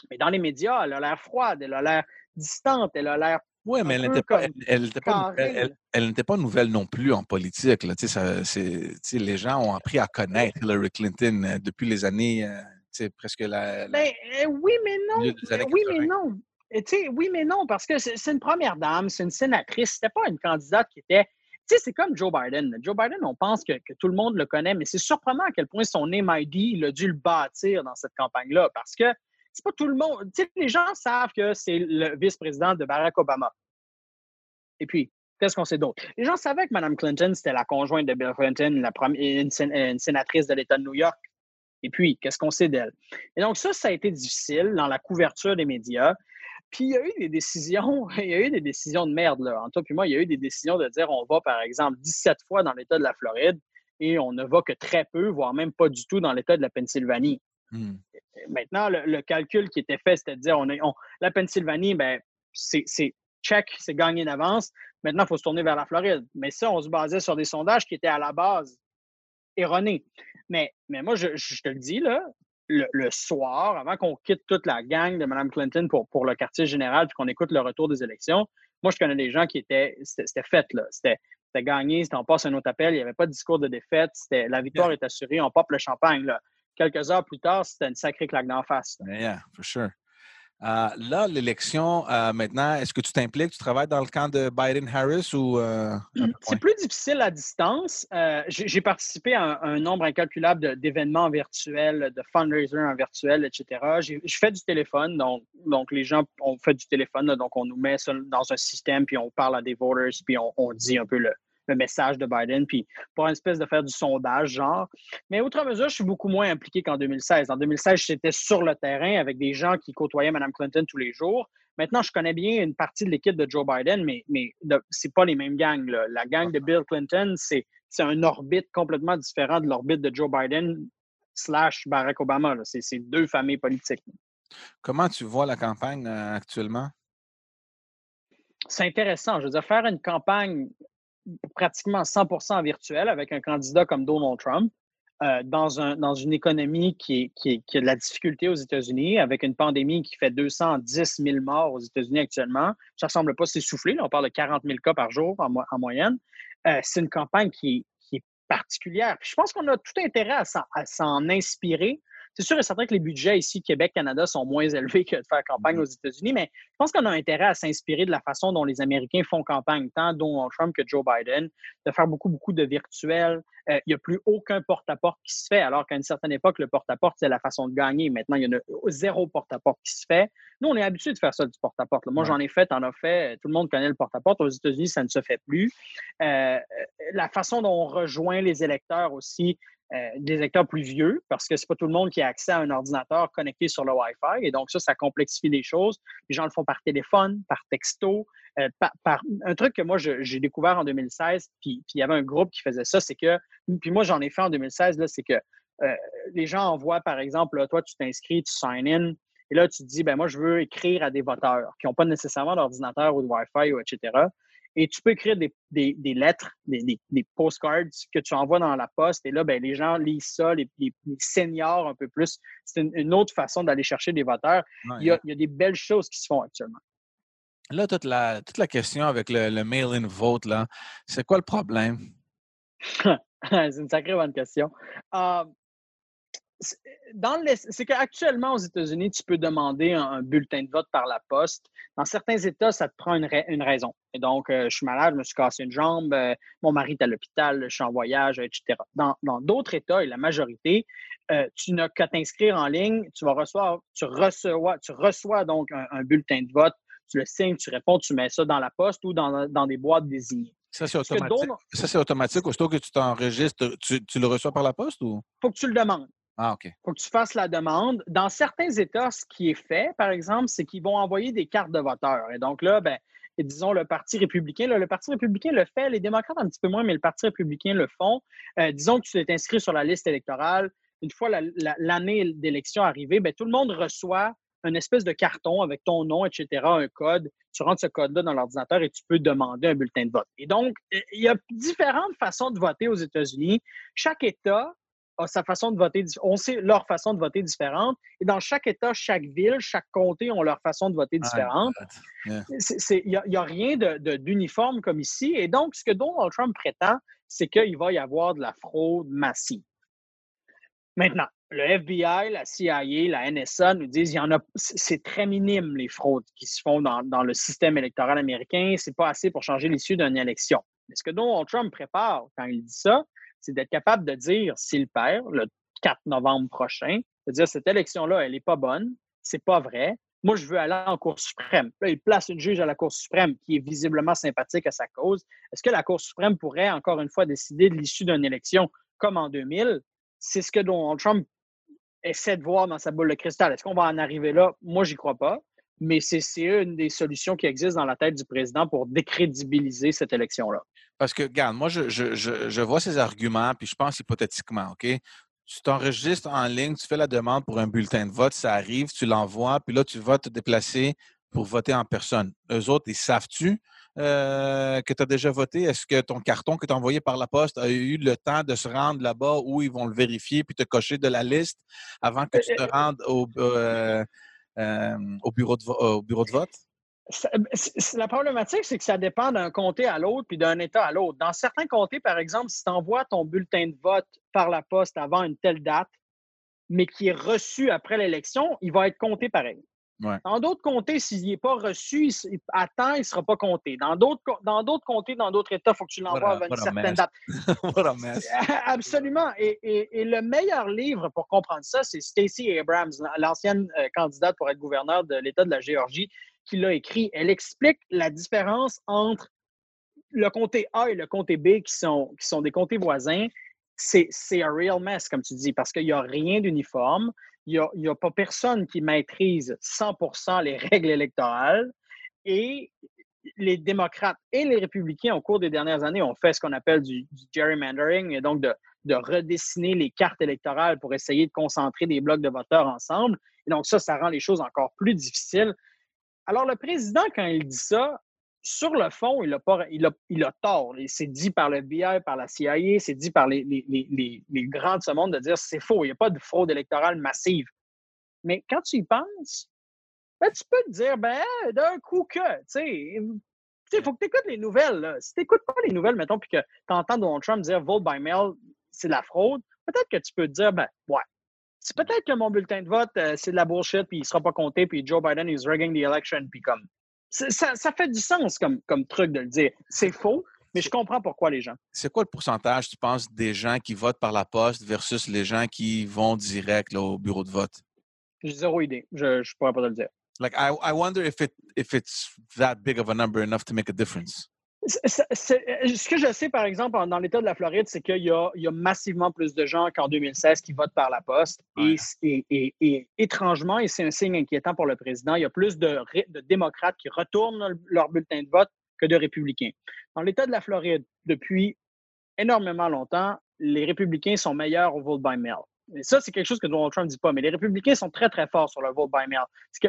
Speaker 2: Mais dans les médias, elle a l'air froide, elle a l'air distante, elle a l'air
Speaker 1: oui, mais elle n'était pas, elle, pas, elle, n'était pas nouvelle non plus en politique. Là. Ça, les gens ont appris à connaître Hillary Clinton euh, depuis les années, euh, presque la.
Speaker 2: Ben, euh, oui, mais non. Oui, mais non. oui, mais non, parce que c'est une première dame, c'est une sénatrice. C'était pas une candidate qui était. Tu sais, c'est comme Joe Biden. Joe Biden, on pense que, que, tout le monde le connaît, mais c'est surprenant à quel point son name ID, il a dû le bâtir dans cette campagne-là. Parce que c'est pas tout le monde. Les gens savent que c'est le vice-président de Barack Obama. Et puis, qu'est-ce qu'on sait d'autre? Les gens savaient que Mme Clinton, c'était la conjointe de Bill Clinton, la première, une, sénatrice de l'État de New York. Et puis, qu'est-ce qu'on sait d'elle? Et donc, ça, ça a été difficile dans la couverture des médias. Puis, il y a eu des décisions, il y a eu des décisions de merde, là. En toi puis moi, il y a eu des décisions de dire on va, par exemple, 17 fois dans l'État de la Floride et on ne va que très peu, voire même pas du tout dans l'État de la Pennsylvanie. Hmm. Maintenant, le, calcul qui était fait, c'était de dire, on, on la Pennsylvanie, ben, c'est check, c'est gagné d'avance. Maintenant, il faut se tourner vers la Floride. Mais ça, on se basait sur des sondages qui étaient à la base erronés. Mais, mais moi, je, te le dis, là, le, soir, avant qu'on quitte toute la gang de Mme Clinton pour, pour le quartier général, puis qu'on écoute le retour des élections, moi, je connais des gens qui étaient. C'était fait, là. C'était gagné, c'était on passe un autre appel, il n'y avait pas de discours de défaite, la victoire est assurée, on pop le champagne. Là quelques heures plus tard, c'était une sacrée claque d'en face.
Speaker 1: Yeah, for sure. Euh, là, l'élection, euh, maintenant, est-ce que tu t'impliques? Tu travailles dans le camp de Biden-Harris ou. Euh,
Speaker 2: c'est plus difficile à distance. J'ai participé à un, nombre incalculable d'événements virtuels, de fundraisers en virtuel, etc. Je fais du téléphone, donc, donc les gens ont fait du téléphone, donc on nous met dans un système, puis on parle à des voters, puis on, on dit un peu le, le message de Biden, puis pour une espèce de faire du sondage, genre. Mais outre mesure, je suis beaucoup moins impliqué qu'en 2016. En 2016, j'étais sur le terrain avec des gens qui côtoyaient Mme Clinton tous les jours. Maintenant, je connais bien une partie de l'équipe de Joe Biden, mais, mais c'est pas les mêmes gangs. La gang de Bill Clinton, c'est un orbite complètement différent de l'orbite de Joe Biden slash Barack Obama. C'est deux familles politiques.
Speaker 1: Comment tu vois la campagne euh, actuellement?
Speaker 2: C'est intéressant. Je veux dire, faire une campagne pratiquement 100% virtuel avec un candidat comme Donald Trump. Euh, dans, un, dans une économie qui, qui, a de la difficulté aux États-Unis, avec une pandémie qui fait 210 000 morts aux États-Unis actuellement, ça ne semble pas s'essouffler. On parle de 40 000 cas par jour en, en moyenne. Euh, c'est une campagne qui, qui est particulière. je pense qu'on a tout intérêt à s'en inspirer c'est sûr et certain que les budgets ici, Québec, Canada, sont moins élevés que de faire campagne mm-hmm. aux États-Unis, mais je pense qu'on a intérêt à s'inspirer de la façon dont les Américains font campagne, tant Donald Trump que Joe Biden, de faire beaucoup, beaucoup de virtuels. Euh, il n'y a plus aucun porte-à-porte qui se fait, alors qu'à une certaine époque, le porte-à-porte, c'est la façon de gagner. Maintenant, il y en a zéro porte-à-porte qui se fait. Nous, on est habitué de faire ça du porte-à-porte. Moi, j'en ai fait, en as fait. Tout le monde connaît le porte-à-porte. Aux États-Unis, ça ne se fait plus. Euh, la façon dont on rejoint les électeurs aussi, euh, des électeurs plus vieux, parce que c'est pas tout le monde qui a accès à un ordinateur connecté sur le Wi-Fi. Et donc, ça, ça complexifie les choses. Les gens le font par téléphone, par texto, euh, par, un truc que moi, j'ai découvert en 2016, puis, il y avait un groupe qui faisait ça, c'est que, puis moi, j'en ai fait en 2016, c'est que euh, les gens envoient, par exemple, toi, tu t'inscris, tu sign in, et là, tu te dis, ben moi, je veux écrire à des voteurs qui n'ont pas nécessairement d'ordinateur ou de Wi-Fi, ou etc. Et tu peux écrire des, lettres, des, postcards que tu envoies dans la poste. Et là, ben, les gens lisent ça, les, seniors un peu plus. C'est une, autre façon d'aller chercher des voteurs. il, y a, des belles choses qui se font actuellement.
Speaker 1: Là, toute la, toute la question avec le, mail-in vote, là, c'est quoi le problème?
Speaker 2: c'est une sacrée bonne question. Euh, c'est qu'actuellement aux États-Unis, tu peux demander un, bulletin de vote par la poste. Dans certains États, ça te prend une, raison. Et donc, euh, je suis malade, je me suis cassé une jambe, euh, mon mari est à l'hôpital, je suis en voyage, etc. Dans d'autres États, et la majorité, euh, tu n'as qu'à t'inscrire en ligne, tu vas recevoir, tu reçois, tu reçois donc un, bulletin de vote, tu le signes, tu réponds, tu mets ça dans la poste ou dans, dans des boîtes désignées.
Speaker 1: Ça, c'est automatique. Ça, c'est automatique. Aussitôt que tu t'enregistres, tu, tu, le reçois par la poste ou?
Speaker 2: Faut que tu le demandes.
Speaker 1: Ah,
Speaker 2: faut que tu fasses la demande. Dans certains États, ce qui est fait, par exemple, c'est qu'ils vont envoyer des cartes de voteurs. Et donc là, ben, disons, le Parti républicain, le Parti républicain le fait, les démocrates un petit peu moins, mais le Parti républicain le font. Euh, disons que tu es inscrit sur la liste électorale. Une fois l'année d'élection arrivée, ben, tout le monde reçoit une espèce de carton avec ton nom, etc., un code. Tu rentres ce code-là dans l'ordinateur et tu peux demander un bulletin de vote. Et donc, il y a différentes façons de voter aux États-Unis. Chaque État a sa façon de voter, on sait leur façon de voter différente. Et dans chaque État, chaque ville, chaque comté ont leur façon de voter différente. Il n'y a, rien d'uniforme comme ici. Et donc, ce que Donald Trump prétend, c'est qu'il va y avoir de la fraude massive. Maintenant, le FBI, la CIA, la NSA nous disent qu'il y en a, c'est très minime les fraudes qui se font dans, dans le système électoral américain. C'est pas assez pour changer l'issue d'une élection. Mais ce que Donald Trump prépare quand il dit ça, c'est d'être capable de dire s'il perd le 4 novembre prochain, de dire cette élection-là, elle n'est pas bonne, c'est pas vrai. Moi, je veux aller en Cour suprême. Là, il place une juge à la Cour suprême qui est visiblement sympathique à sa cause. Est-ce que la Cour suprême pourrait, encore une fois, décider de l'issue d'une élection comme en 2000? C'est ce que Donald Trump essaie de voir dans sa boule de cristal. Est-ce qu'on va en arriver là? Moi, j'y crois pas. Mais c'est une des solutions qui existent dans la tête du président pour décrédibiliser cette élection-là.
Speaker 1: Parce que, regarde, moi, je, je, je, vois ces arguments, puis je pense hypothétiquement, OK? Tu t'enregistres en ligne, tu fais la demande pour un bulletin de vote, ça arrive, tu l'envoies, puis là, tu vas te déplacer pour voter en personne. Eux autres, ils savent-tu euh, que tu as déjà voté? Est-ce que ton carton que tu as envoyé par la poste a eu le temps de se rendre là-bas où ils vont le vérifier puis te cocher de la liste avant que tu te rendes au, euh, euh, au, bureau, de, au bureau de vote?
Speaker 2: La problématique, c'est que ça dépend d'un comté à l'autre puis d'un État à l'autre. Dans certains comtés, par exemple, si tu envoies ton bulletin de vote par la poste avant une telle date, mais qui est reçu après l'élection, il va être compté pareil. Dans d'autres comtés, s'il n'est pas reçu, il, à temps, il ne sera pas compté. Dans d'autres, dans d'autres comtés, dans d'autres États, il faut que tu l'envoies avant une certaine date. Absolument. Et, et, le meilleur livre pour comprendre ça, c'est Stacey Abrams, l'ancienne euh, candidate pour être gouverneur de l'État de la Géorgie, qui l'a écrit. Elle explique la différence entre le comté A et le comté B, qui sont, qui sont des comtés voisins. C'est un real mess, comme tu dis, parce qu'il n'y a rien d'uniforme. Il n'y a, pas personne qui maîtrise 100% les règles électorales. Et les démocrates et les républicains, au cours des dernières années, ont fait ce qu'on appelle du, gerrymandering, et donc de, de, redessiner les cartes électorales pour essayer de concentrer des blocs de voteurs ensemble. Et donc ça, ça rend les choses encore plus difficiles. Alors, le président, quand il dit ça, sur le fond, il a, pas, il a, tort. C'est dit par le FBI, par la CIA, c'est dit par les, grands de ce monde de dire c'est faux, il n'y a pas de fraude électorale massive. Mais quand tu y penses, ben, tu peux te dire, ben, d'un coup que, tu sais, il faut que tu écoutes les nouvelles. Si tu n'écoutes pas les nouvelles, mettons, puis que tu entends Donald Trump dire vote by mail, c'est de la fraude, peut-être que tu peux te dire, ben, ouais, peut-être que mon bulletin de vote, euh, c'est de la bullshit, puis il ne sera pas compté, puis Joe Biden is rigging the election, puis comme. Ça, ça, fait du sens comme, comme truc de le dire. C'est faux, mais je comprends pourquoi les gens.
Speaker 1: C'est quoi le pourcentage, tu penses, des gens qui votent par la poste versus les gens qui vont direct au bureau de vote?
Speaker 2: J'ai zéro idée. Je ne pourrais pas te le dire.
Speaker 1: Like, I, I wonder if, it, if it's that big of a number enough to make a difference.
Speaker 2: Euh, ce que je sais, par exemple, dans l'État de la Floride, c'est qu'il y, a, massivement plus de gens qu'en 2016 qui votent par la poste. Et, étrangement, et c'est un signe inquiétant pour le président, il y a plus de, démocrates qui retournent leur bulletin de vote que de républicains. Dans l'État de la Floride, depuis énormément longtemps, les républicains sont meilleurs au vote by mail. Et ça, c'est quelque chose que Donald Trump ne dit pas, mais les républicains sont très, très forts sur le vote by mail.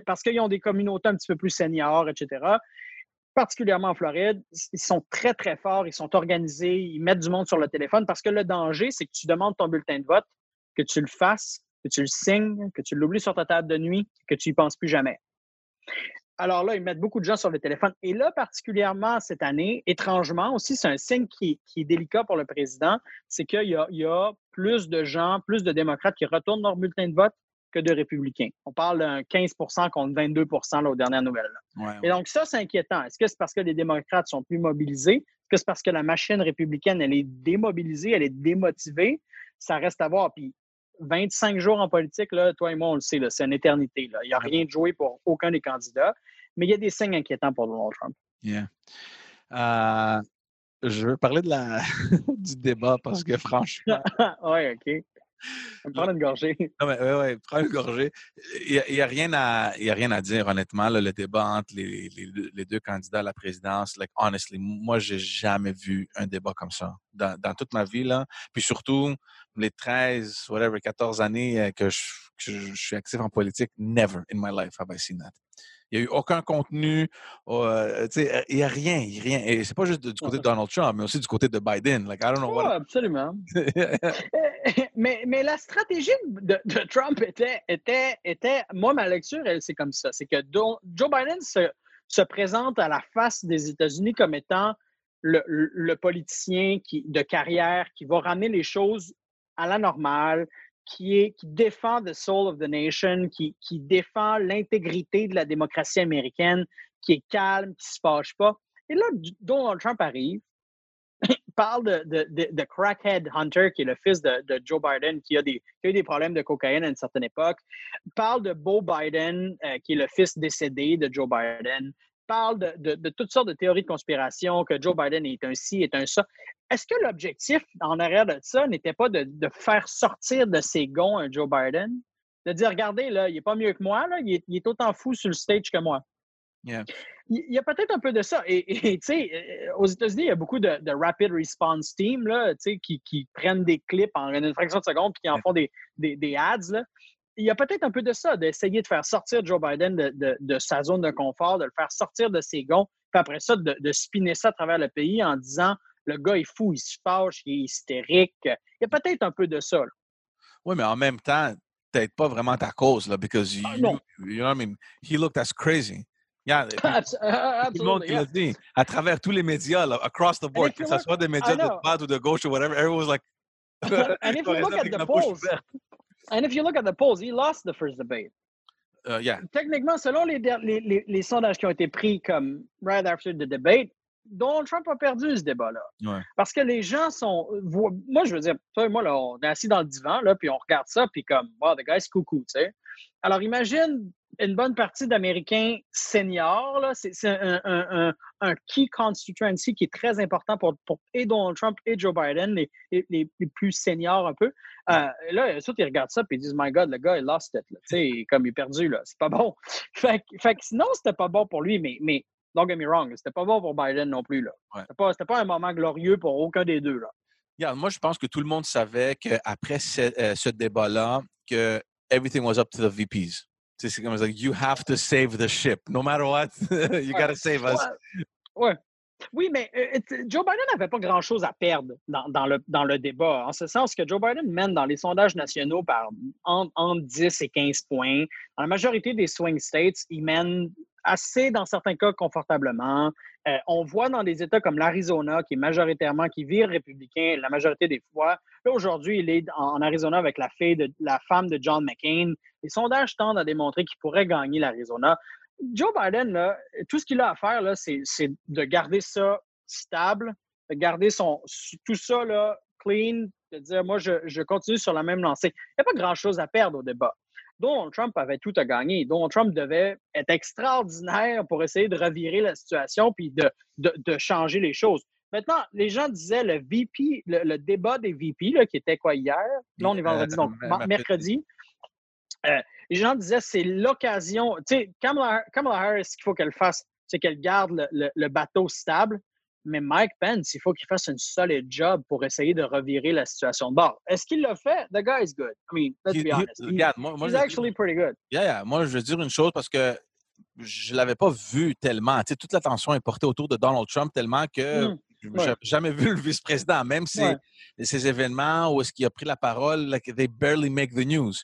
Speaker 2: Parce qu'ils ont des communautés un petit peu plus seniors, etc particulièrement en Floride, ils sont très, très forts, ils sont organisés, ils mettent du monde sur le téléphone parce que le danger, c'est que tu demandes ton bulletin de vote, que tu le fasses, que tu le signes, que tu l'oublies sur ta table de nuit, que tu n'y penses plus jamais. Alors là, ils mettent beaucoup de gens sur le téléphone. Et là, particulièrement cette année, étrangement aussi, c'est un signe qui, est délicat pour le président, c'est qu'il y, y a, plus de gens, plus de démocrates qui retournent leur bulletin de vote que de républicains. On parle d'un 15% contre 22% là, aux dernières nouvelles. Et donc, ça, c'est inquiétant. Est-ce que c'est parce que les démocrates sont plus mobilisés? Est-ce que c'est parce que la machine républicaine, elle est démobilisée, elle est démotivée? Ça reste à voir. Puis, 25 jours en politique, là, toi et moi, on le sait, c'est une éternité. Là. Il n'y a rien de joué pour aucun des candidats. Mais il y a des signes inquiétants pour Donald Trump.
Speaker 1: Yeah. Euh, je veux parler de la, du débat parce que franchement.
Speaker 2: oui, OK. Prendre une gorgée.
Speaker 1: Non, mais, ouais, ouais, prends une gorgée. Il n'y a, a, rien à, y a rien à dire, honnêtement. Là, le débat entre les, les, les, deux candidats à la présidence, like, honestly, moi, j'ai jamais vu un débat comme ça dans, dans, toute ma vie. Là. Puis surtout, les 13, whatever, 14 années que je, que je suis actif en politique, never in my life have I seen that. Il n'y a eu aucun contenu. Euh, il n'y a rien, rien. Et c'est pas juste du côté de Donald Trump, mais aussi du côté de Biden. Like, I don't know
Speaker 2: what... absolument. mais, mais la stratégie de, Trump était, était, était, moi, ma lecture, c'est comme ça. C'est que Joe Biden se, se, présente à la face des États-Unis comme étant le, le politicien qui, de carrière qui va ramener les choses à la normale, qui, est, qui défend the soul of the nation, qui, qui défend l'intégrité de la démocratie américaine, qui est calme, qui ne se fâche pas. Et là, Donald Trump arrive, parle de, de, de, Crackhead Hunter, qui est le fils de, Joe Biden, qui a, des, qui a, eu des problèmes de cocaïne à une certaine époque, parle de Beau Biden, euh, qui est le fils décédé de Joe Biden, parle de, toutes sortes de théories de conspiration, que Joe Biden est un ci, est un ça. Est-ce que l'objectif en arrière de ça n'était pas de, faire sortir de ses gonds un Joe Biden? De dire, regardez, là, il n'est pas mieux que moi, là, il, est, autant fou sur le stage que moi. Il y a peut-être un peu de ça. Et tu sais, euh, aux États-Unis, il y a beaucoup de, rapid response team là, qui, qui prennent des clips en une fraction de seconde puis qui en font des, des, des ads. Là il y a peut-être un peu de ça, d'essayer de faire sortir Joe Biden de, sa zone de confort, de le faire sortir de ses gonds, puis après ça, de, spinner ça à travers le pays en disant le gars est fou, il se fâche, il est hystérique. Il y a peut-être un peu de ça.
Speaker 1: Oui, mais en même temps, peut-être pas vraiment ta cause, là, because you, ah, you, know what I mean? He looked as crazy. Yeah, tout le monde l'a dit. À travers tous les médias, là, across the board, que ce soit des médias de droite ou de gauche ou whatever, everyone was like.
Speaker 2: and if you look at the polls, And if you look at the polls, he lost the first debate.
Speaker 1: Uh, yeah.
Speaker 2: Techniquement, selon les, les, les, les, sondages qui ont été pris comme right after the debate, Donald Trump a perdu ce débat-là.
Speaker 1: Ouais.
Speaker 2: Parce que les gens sont. Moi, je veux dire, toi et moi, là, on est assis dans le divan, là, puis on regarde ça, puis comme, wow, the guy's coucou, tu sais. Alors, imagine une bonne partie d'Américains seniors. C'est un, un, un, key constituency qui est très important pour, pour et Donald Trump et Joe Biden, les, les, les plus seniors un peu. Euh, là, eux ils regardent ça et ils disent My God, le gars, il lost it. Là. Comme il est perdu, là. C'est pas bon. Fait, fait que sinon, c'était pas bon pour lui, mais, mais don't get me wrong, c'était pas bon pour Biden non plus. Là. C'était pas, pas un moment glorieux pour aucun des deux. Là.
Speaker 1: Moi, je pense que tout le monde savait qu'après ce, euh, ce débat-là, que everything was up to the VPs. C'est comme like, you have to save the ship. No matter what, you got to save us.
Speaker 2: Ouais. Oui, mais euh, Joe Biden n'avait pas grand-chose à perdre dans, dans, le, dans le débat, en ce sens que Joe Biden mène dans les sondages nationaux par entre, entre 10 et 15 points. Dans la majorité des swing states, il mène assez, dans certains cas, confortablement. Euh, on voit dans des États comme l'Arizona, qui est majoritairement, qui vire républicain la majorité des fois. Là, aujourd'hui, il est en, Arizona avec la, fille de, la femme de John McCain. Les sondages tendent à démontrer qu'il pourrait gagner l'Arizona. Joe Biden, là, tout ce qu'il a à faire, c'est de garder ça stable, de garder son, tout ça là, clean, de dire, moi, je, je continue sur la même lancée. Il n'y a pas grand-chose à perdre au débat. Donald Trump avait tout à gagner. Donald Trump devait être extraordinaire pour essayer de revirer la situation puis de, de, changer les choses. Maintenant, les gens disaient le VP, le, débat des VP, là, qui était quoi hier? Là, on est vendredi, donc mercredi. Euh, les gens disaient c'est l'occasion. Tu sais, Kamala, Harris, ce qu'il faut qu'elle fasse, c'est qu'elle garde le, le, bateau stable. Mais Mike Pence, il faut qu'il fasse un solide job pour essayer de revirer la situation de bord. Est-ce qu'il l'a fait? The guy is good. I mean, let's be honest. he's actually pretty good.
Speaker 1: Yeah, yeah. Moi, je veux dire une chose parce que je ne l'avais pas vu tellement. Toute l'attention est portée autour de Donald Trump tellement que mm. je n'ai jamais vu le vice-président. Même ces, ces événements où est-ce qu'il a pris la parole, like, they barely make the news.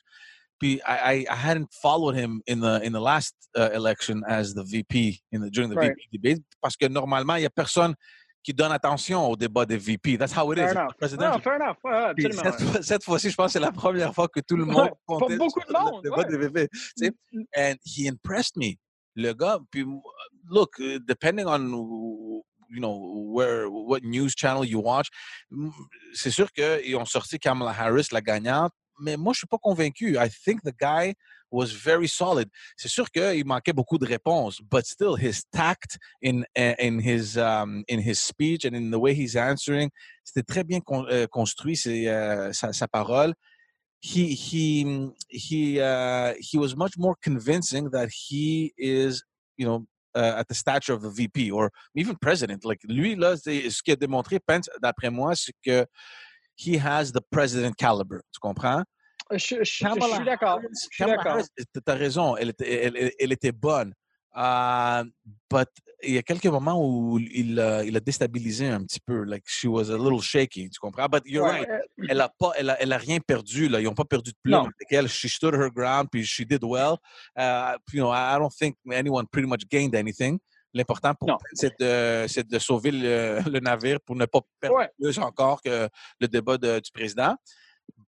Speaker 1: Puis I, I, hadn't followed him in the in the last uh, election as the VP in the, during the right. VP debate parce que normalement il y a personne qui donne attention au débat des VP. That's how it
Speaker 2: fair
Speaker 1: is.
Speaker 2: Enough. No, fair enough. Ouais,
Speaker 1: cette, cette fois-ci, je pense que c'est la première fois que tout le monde
Speaker 2: Pour beaucoup de monde.
Speaker 1: Le débat des VP. Tu sais? And he impressed me. Le gars, puis look, uh, depending on you know where what news channel you watch, c'est sûr qu'ils ont sorti Kamala Harris la gagnante mais moi, je suis pas convaincu. I think the guy was very solid. C'est sûr qu'il manquait beaucoup de réponses, but still, his tact in, in, his, um, in his speech and in the way he's answering, c'était très bien euh, construit euh, sa, parole. he he he uh, he was much more convincing that he is you know uh, at the stature of a VP or even president. Like lui là, ce qui a démontré d'après moi, c'est que he has the president caliber. Tu comprends?
Speaker 2: Je, je, je suis d'accord. Tu
Speaker 1: as raison, elle était, elle, elle était bonne. Uh, but il y a quelques moments où il, uh, il a déstabilisé un petit peu. Like she was a little shaky, tu comprends? But you're right. Elle a pas, elle a, elle a rien perdu là. Ils n'ont pas perdu de plume elle. She stood her ground, puis she did well. Uh, you know, I don't think anyone pretty much gained anything. L'important pour c'est de, de, sauver le, le, navire pour ne pas perdre ouais. plus encore que le débat de, du président.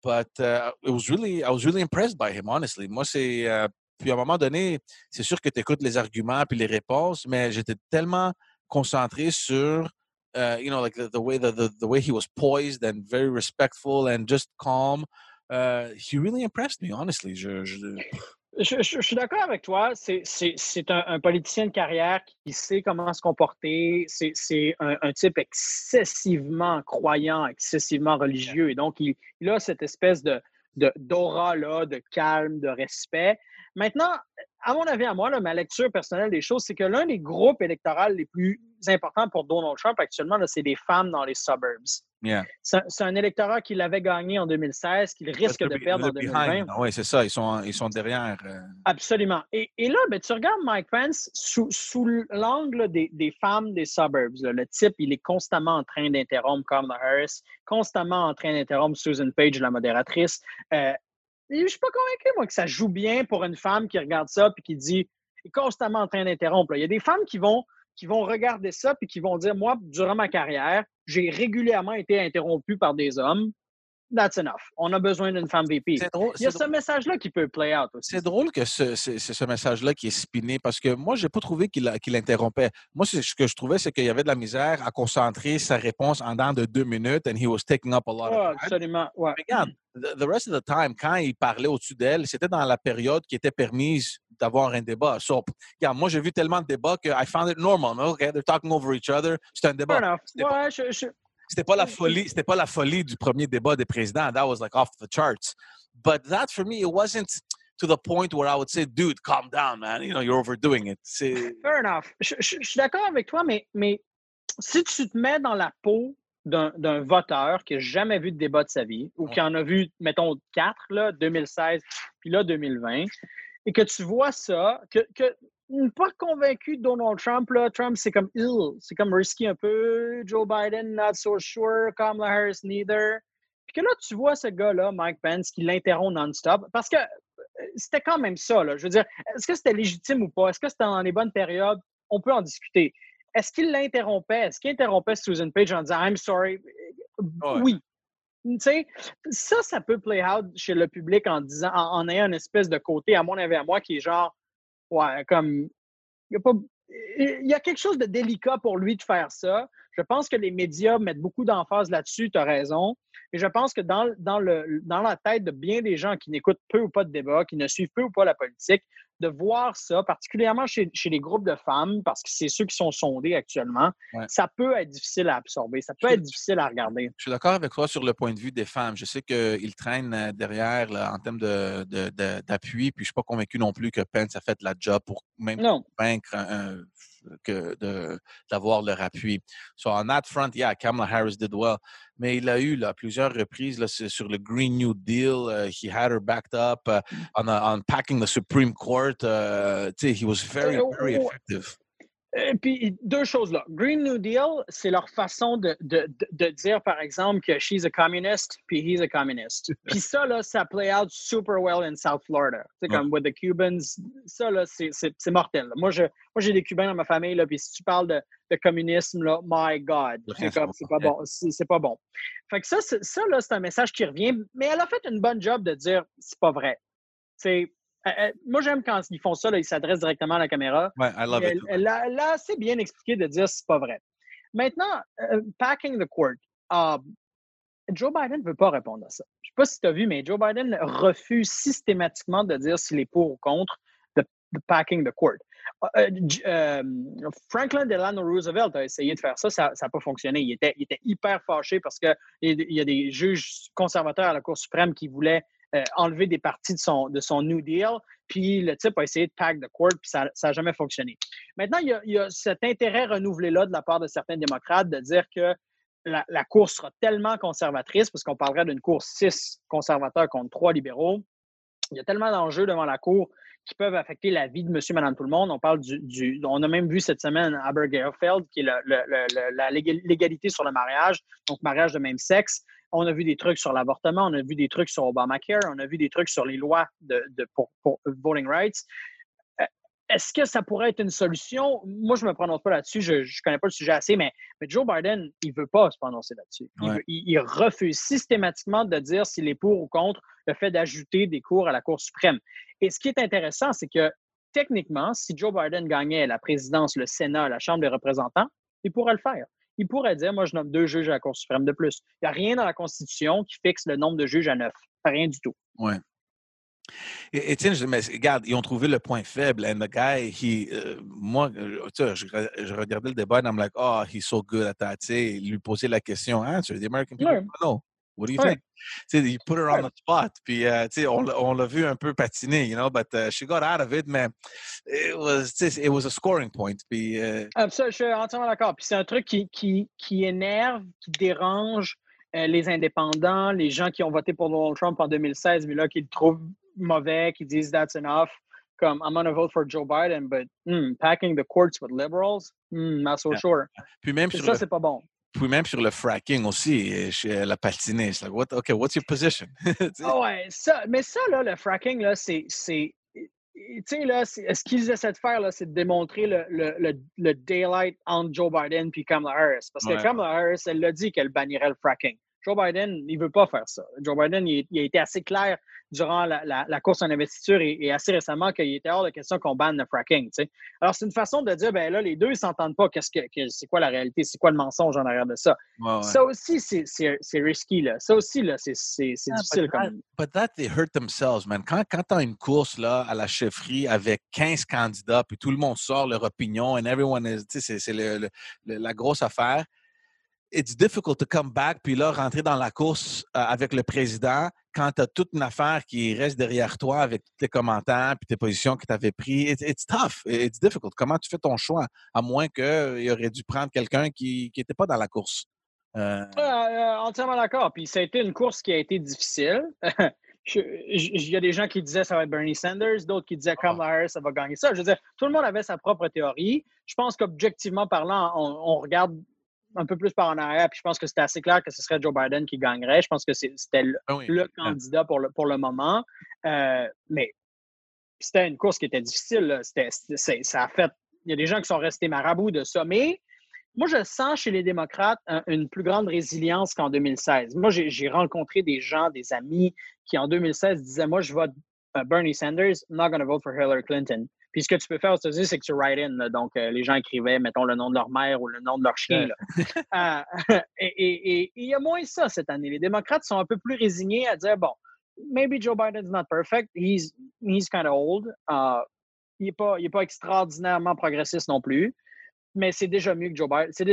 Speaker 1: But uh, it was really, I was really impressed by him, honestly. Moi, c'est uh, puis à un moment donné, c'est sûr que tu écoutes les arguments puis les réponses, mais j'étais tellement concentré sur, uh, you know, like the, the way the, the, the, way he was poised and very respectful and just calm. Uh, he really impressed me, honestly. Je, je...
Speaker 2: Je, suis d'accord avec toi. C'est un, politicien de carrière qui sait comment se comporter. C'est un, type excessivement croyant, excessivement religieux. Et donc, il, a cette espèce de d'aura, de, de calme, de respect. Maintenant, à mon avis, à moi, ma lecture personnelle des choses, c'est que l'un des groupes électoraux les plus importants pour Donald Trump actuellement, c'est des femmes dans les suburbs. C'est un électorat qu'il avait gagné en 2016, qu'il risque de perdre en 2020.
Speaker 1: Oui, c'est ça, ils sont, ils sont derrière. Euh.
Speaker 2: Absolument. Et, là, ben, tu regardes Mike Pence sous, l'angle des, femmes des suburbs. Le type, il est constamment en train d'interrompre Kamala Harris, constamment en train d'interrompre Susan Page, la modératrice. Euh, je ne suis pas convaincu, moi, que ça joue bien pour une femme qui regarde ça et qui dit est constamment en train d'interrompre. Il y a des femmes qui vont, qui vont regarder ça et qui vont dire Moi, durant ma carrière, j'ai régulièrement été interrompu par des hommes that's enough. On a besoin d'une femme VP. Drôle, Il y a ce message-là qui peut play out aussi.
Speaker 1: C'est drôle que c'est ce, ce message-là qui est spiné parce que moi, je n'ai pas trouvé qu'il qu interrompait. Moi, ce que je trouvais, c'est qu'il y avait de la misère à concentrer sa réponse en dans de deux minutes and he was taking up a lot
Speaker 2: of time. Absolument, ouais.
Speaker 1: regarde, the, rest of the time, quand il parlait au-dessus d'elle, c'était dans la période qui était permise d'avoir un débat. So, moi, j'ai vu tellement de débats que I found it normal. Okay, they're talking over each other. C'est un débat.
Speaker 2: Ouais, je, je,
Speaker 1: c'était pas la folie, c'était pas la folie du premier débat des présidents. That was like off the charts. But that for me, it wasn't to the point where I would say, dude, calm down, man. You know, you're overdoing it.
Speaker 2: Fair enough. Je, je, je suis d'accord avec toi, mais, mais si tu te mets dans la peau d'un voteur qui n'a jamais vu de débat de sa vie, ou qui en a vu, mettons, quatre, là, 2016, puis là, 2020, et que tu vois ça, que, que pas convaincu de Donald Trump. Là. Trump, c'est comme ill, c'est comme risky un peu. Joe Biden, not so sure. Kamala Harris, neither. Puis que là, tu vois ce gars-là, Mike Pence, qui l'interrompt non-stop. Parce que euh, c'était quand même ça. Là. Je veux dire, est-ce que c'était légitime ou pas? Est-ce que c'était dans les bonnes périodes? On peut en discuter. Est-ce qu'il l'interrompait? Est-ce qu'il interrompait Susan Page en disant I'm sorry? Oui. Tu sais, ça, ça peut play out chez le public en disant, en, en ayant une espèce de côté, à mon avis, à moi, qui est genre, ouais, comme. Il y, y a quelque chose de délicat pour lui de faire ça. Je pense que les médias mettent beaucoup d'emphase là-dessus, tu as raison. Et je pense que dans, dans, le, dans la tête de bien des gens qui n'écoutent peu ou pas de débat, qui ne suivent peu ou pas la politique, de voir ça, particulièrement chez, chez les groupes de femmes, parce que c'est ceux qui sont sondés actuellement, ça peut être difficile à absorber, ça peut être difficile à regarder.
Speaker 1: Je suis d'accord avec toi sur le point de vue des femmes. Je sais qu'ils traînent euh, derrière là, en termes d'appui, de, de, puis je ne suis pas convaincu non plus que Pence a fait la job pour même vaincre un, que d'avoir leur appui. So on that front, yeah, Kamala Harris did well. Mais il a eu là, plusieurs reprises là, sur le Green New Deal. Uh, he had her backed up uh, on, on packing the Supreme Court. Uh, he was very, very effective.
Speaker 2: Et puis, deux choses là. Green New Deal, c'est leur façon de, de, de, dire, par exemple, que she's a communist, puis he's a communist. Puis ça, là, ça play out super well in South Florida. C'est comme with the Cubans. Ça, là, c'est mortel. Moi, je, moi, j'ai des Cubains dans ma famille, là, puis si tu parles de, de communisme, là, my God, c'est pas bon. C'est pas bon. Fait que ça, ça là, c'est un message qui revient, mais elle a fait une bonne job de dire, c'est pas vrai. C'est euh, euh, moi, j'aime quand ils font ça, là, ils s'adressent directement à la caméra.
Speaker 1: Ouais, I love
Speaker 2: it. Elle, a assez bien expliqué de dire c'est pas vrai. Maintenant, euh, packing the court. Uh, Joe Biden ne veut pas répondre à ça. Je ne sais pas si tu as vu, mais Joe Biden refuse systématiquement de dire s'il est pour ou contre the, packing the court. Franklin Delano Roosevelt a essayé de faire ça, ça n'a pas fonctionné. Il était, il était hyper fâché parce qu'il y a des juges conservateurs à la Cour suprême qui voulaient enlever des parties de son, de son New Deal. Puis le type a essayé de pack the court, puis ça n'a jamais fonctionné. Maintenant, il y, a, cet intérêt renouvelé-là de la part de certains démocrates de dire que la, la course sera tellement conservatrice, parce qu'on parlerait d'une course 6 conservateurs contre 3 libéraux. Il y a tellement d'enjeux devant la cour qui peuvent affecter la vie de monsieur, madame, tout le monde. On parle du, on a même vu cette semaine Abergefeld, qui est la l'égalité sur le mariage, donc mariage de même sexe. On a vu des trucs sur l'avortement, on a vu des trucs sur Obamacare, on a vu des trucs sur les lois de, pour, voting rights. Euh, est-ce que ça pourrait être une solution? Moi, je ne me prononce pas là-dessus. Je ne connais pas le sujet assez, mais, mais Joe Biden, il ne veut pas se prononcer là-dessus. il, refuse systématiquement de dire s'il est pour ou contre le fait d'ajouter des cours à la Cour suprême. Et ce qui est intéressant, c'est que techniquement, si Joe Biden gagnait la présidence, le Sénat, la Chambre des représentants, il pourrait le faire. Il pourrait dire, moi, je nomme deux juges à la Cour suprême de plus. Il n'y a rien dans la Constitution qui fixe le nombre de juges à neuf. Rien du tout.
Speaker 1: Oui. Et, mais regarde, ils ont trouvé le point faible. And the guy, he, euh, moi, euh, tu je, je, regardais le débat et I'm like, oh, he's so good at that. Tu sais, lui poser la question, answer. The American people, no. What do you think? You put her on the spot. Puis, uh, on, on l'a vu un peu patiner, you know, but uh, she got out of it, mais it was, it was a scoring point. Puis, uh...
Speaker 2: je suis entièrement d'accord. Puis c'est un truc qui, qui, qui énerve, qui dérange euh, les indépendants, les gens qui ont voté pour Donald Trump en 2016, mais là, qui le trouvent mauvais, qui disent that's enough. Comme, I'm going to vote for Joe Biden, but hmm, packing the courts with liberals, hmm, not so sure.
Speaker 1: Puis même sur
Speaker 2: ça, c'est pas bon.
Speaker 1: Puis même sur le fracking aussi, chez la patinée, c'est like, what, OK, what's your position?
Speaker 2: ah ouais, ça, mais ça, là, le fracking, là, c'est. Tu sais, là, ce qu'ils essaient de faire, là, c'est de démontrer le, le, le, daylight entre Joe Biden et Kamala Harris. Parce que Kamala Harris, elle l'a dit qu'elle bannirait le fracking. Joe Biden, il ne veut pas faire ça. Joe Biden, il, a été assez clair durant la, course en investiture et, assez récemment qu'il était hors de question qu'on banne le fracking. Alors, c'est une façon de dire, ben là, les deux, ne s'entendent pas. Qu'est-ce que, c'est quoi la réalité? C'est quoi le mensonge en arrière de ça? Ça aussi, c'est, risky. Là. Ça aussi, là, c'est, ah, difficile.
Speaker 1: But that, but that, they hurt themselves, man. Quand, quand tu as une course là, à la chefferie avec 15 candidats, puis tout le monde sort leur opinion, and everyone is, c'est, c'est la grosse affaire it's difficult to come back puis là rentrer dans la course euh, avec le président quand tu as toute une affaire qui reste derrière toi avec tes commentaires puis tes positions que tu avais prises. It's, tough. It's difficult. Comment tu fais ton choix à moins qu'il aurait dû prendre quelqu'un qui n'était pas dans la course?
Speaker 2: Euh... Euh, entièrement d'accord. Puis ça a été une course qui a été difficile. Il y a des gens qui disaient ça va être Bernie Sanders, d'autres qui disaient Kamala Harris, ça va gagner ça. Je veux dire, tout le monde avait sa propre théorie. Je pense qu'objectivement parlant, on, regarde un peu plus par en arrière, puis je pense que c'était assez clair que ce serait Joe Biden qui gagnerait. Je pense que c'était le, ah candidat pour le, pour le moment. Euh, mais c'était une course qui était difficile. ça a fait. Il y a des gens qui sont restés marabouts de ça. Mais moi, je sens chez les démocrates une plus grande résilience qu'en 2016. Moi, j'ai rencontré des gens, des amis qui en 2016 disaient Moi, je vote euh, Bernie Sanders, I'm not going to vote for Hillary Clinton. Puis ce que tu peux faire aux États-Unis, c'est que tu write in. Donc, euh, les gens écrivaient, mettons, le nom de leur mère ou le nom de leur chien. Euh, et il y a moins ça cette année. Les démocrates sont un peu plus résignés à dire, bon, maybe Joe Biden's not perfect. He's, he's kind of old. Uh, il n'est pas, pas extraordinairement progressiste non plus. Mais c'est déjà mieux que Joe Biden. C'est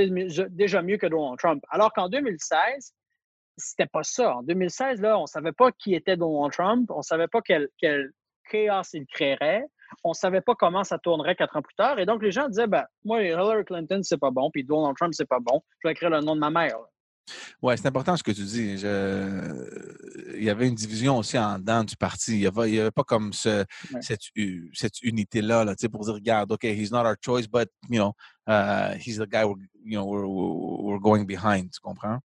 Speaker 2: déjà mieux que Donald Trump. Alors qu'en 2016, c'était pas ça. En 2016, là, on ne savait pas qui était Donald Trump. On ne savait pas quel, quel chaos il créerait on ne savait pas comment ça tournerait quatre ans plus tard. Et donc, les gens disaient, ben, moi, Hillary Clinton, c'est pas bon, puis Donald Trump, c'est pas bon. Je vais écrire le nom de ma mère.
Speaker 1: Oui, c'est important ce que tu dis. Il y avait une division aussi en dedans du parti. Il n'y avait, pas comme cette, unité-là là, pour dire, regarde, OK, he's not our choice, but, you know, uh, he's the guy you know, we're going behind. Tu comprends?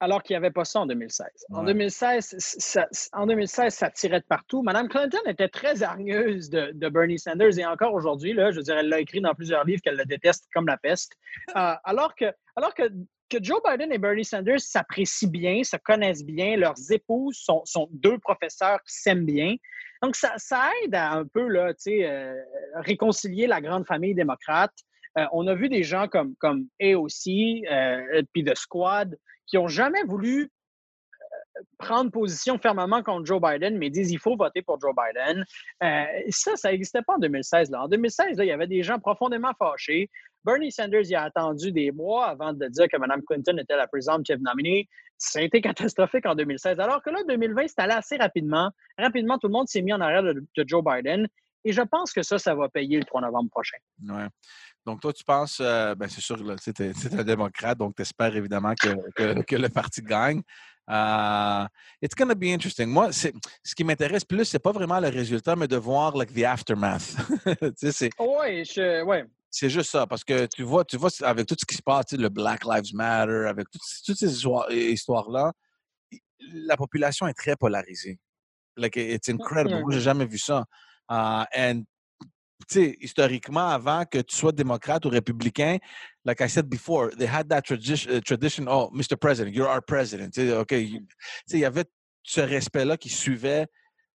Speaker 2: Alors qu'il n'y avait pas ça en 2016. En, 2016, ça, en 2016, ça tirait de partout. Madame Clinton était très hargneuse de, Bernie Sanders et encore aujourd'hui, je veux dire, elle l'a écrit dans plusieurs livres qu'elle le déteste comme la peste. Euh, alors que, alors que, que, Joe Biden et Bernie Sanders s'apprécient bien, se connaissent bien, leurs épouses sont, sont deux professeurs qui s'aiment bien. Donc, ça, ça, aide à un peu là, euh, réconcilier la grande famille démocrate. Euh, on a vu des gens comme, comme AOC, puis The Squad, qui n'ont jamais voulu prendre position fermement contre Joe Biden, mais disent il faut voter pour Joe Biden. Euh, ça, ça n'existait pas en 2016. Là. En 2016, là, il y avait des gens profondément fâchés. Bernie Sanders il a attendu des mois avant de dire que Mme Clinton était la présidente chef nominée. Ça a été catastrophique en 2016. Alors que là, 2020, c'est allé assez rapidement. Rapidement, tout le monde s'est mis en arrière de, Joe Biden. Et je pense que ça, ça va payer le 3 novembre prochain.
Speaker 1: Ouais. Donc, toi, tu penses, euh, ben, c'est sûr, tu es, un démocrate, donc tu espères évidemment que, que, le parti gagne. Uh, it's going to be interesting. Moi, ce qui m'intéresse plus, c'est pas vraiment le résultat, mais de voir like, the aftermath.
Speaker 2: c'est, oui, ouais.
Speaker 1: C'est juste ça, parce que tu vois, tu vois avec tout ce qui se passe, le Black Lives Matter, avec toutes, ces histoires-là, la population est très polarisée. Like, it's incredible. Moi, j'ai jamais vu ça. Uh, and historiquement, avant que tu sois démocrate ou républicain, like I said before, they had that tradition, uh, tradition oh, Mr. President, you're our president. OK, il y avait ce respect-là qui suivait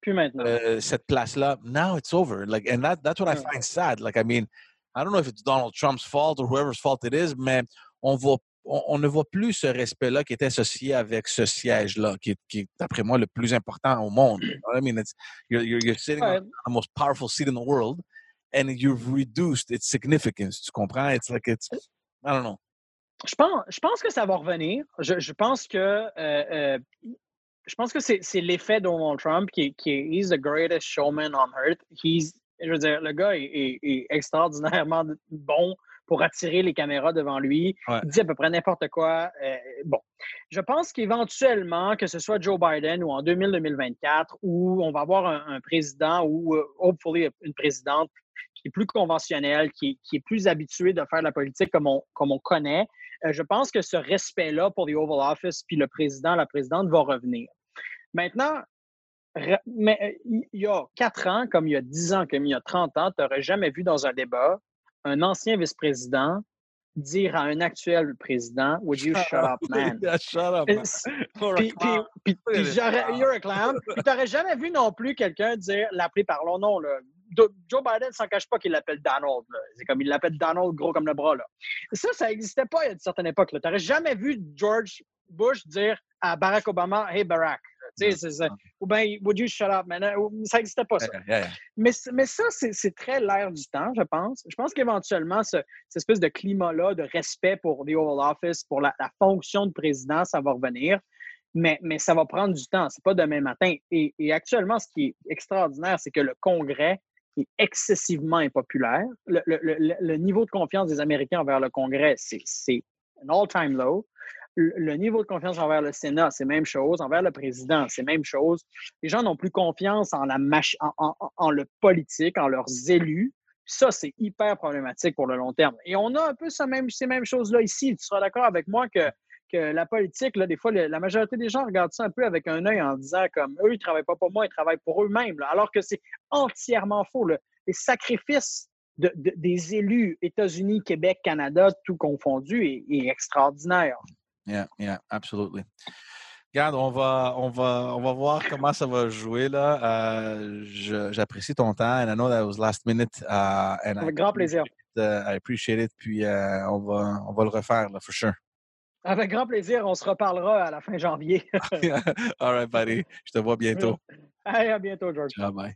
Speaker 2: Plus maintenant.
Speaker 1: Euh, cette place-là. Now it's over. Like, and that, that's what I find sad. Like, I mean, I don't know if it's Donald Trump's fault or whoever's fault it is, mais on voit on, ne voit plus ce respect-là qui est associé avec ce siège-là, qui, qui, est, d'après moi, le plus important au monde. I mean, it's, you're, you're, sitting on the most powerful seat in the world, and you've reduced its significance. Tu comprends? It's like it's, I don't know.
Speaker 2: Je pense, je pense que ça va revenir. Je, je pense que euh, euh, je pense que c'est l'effet Donald Trump qui, qui est he's the greatest showman on earth. He's, je veux dire, le gars est, est, extraordinairement bon pour attirer les caméras devant lui. Il dit à peu près n'importe quoi. Euh, bon, je pense qu'éventuellement, que ce soit Joe Biden ou en 2000-2024, où on va avoir un, un président ou, hopefully, une présidente qui est plus conventionnel, qui est, plus habitué de faire la politique comme on, comme on connaît, euh, je pense que ce respect-là pour the Oval Office puis le président, la présidente va revenir. Maintenant, mais euh, il y a quatre ans, comme il y a dix ans, comme il y a 30 ans, tu n'aurais jamais vu dans un débat un ancien vice-président dire à un actuel président, Would you shut up, man?
Speaker 1: shut up, man.
Speaker 2: Puis, puis, puis, you're a clown. Puis, tu n'aurais jamais vu non plus quelqu'un dire, l'appeler par l'on nom, là. Joe Biden s'en cache pas qu'il l'appelle Donald. C'est comme il l'appelle Donald gros comme le bras. Là. Ça, ça n'existait pas à une certaine époque. Tu n'aurais jamais vu George Bush dire à Barack Obama Hey Barack. Ça. Ou bien Would you shut up, man? Ça n'existait pas, ça. Mais, mais ça, c'est très l'air du temps, je pense. Je pense qu'éventuellement, ce, cette espèce de climat-là, de respect pour the Oval Office, pour la, fonction de président, ça va revenir. Mais, mais, ça va prendre du temps. C'est pas demain matin. Et, et, actuellement, ce qui est extraordinaire, c'est que le Congrès est excessivement impopulaire. Le, le, le, niveau de confiance des Américains envers le Congrès, c'est un all-time low. Le, niveau de confiance envers le Sénat, c'est même chose. Envers le président, c'est même chose. Les gens n'ont plus confiance en, la en, en, le politique, en leurs élus. Ça, c'est hyper problématique pour le long terme. Et on a un peu ces mêmes choses-là ici. Tu seras d'accord avec moi que la politique, là, des fois, la majorité des gens regardent ça un peu avec un œil en disant comme eux, ils ne travaillent pas pour moi, ils travaillent pour eux-mêmes. Alors que c'est entièrement faux. Les sacrifices des élus États-Unis, Québec, Canada, tout confondu, est, extraordinaire.
Speaker 1: Yeah, yeah, absolutely. Regarde, on va, on va, on va voir comment ça va jouer là. Euh, j'apprécie ton temps, and I know that was last minute. Uh,
Speaker 2: Avec grand plaisir.
Speaker 1: Uh, I appreciate it. Puis uh, on va, on va le refaire là, for sure.
Speaker 2: Avec grand plaisir, on se reparlera à la fin janvier.
Speaker 1: All right, buddy. Je te vois bientôt.
Speaker 2: Allez, à bientôt, George.
Speaker 1: Ciao, bye.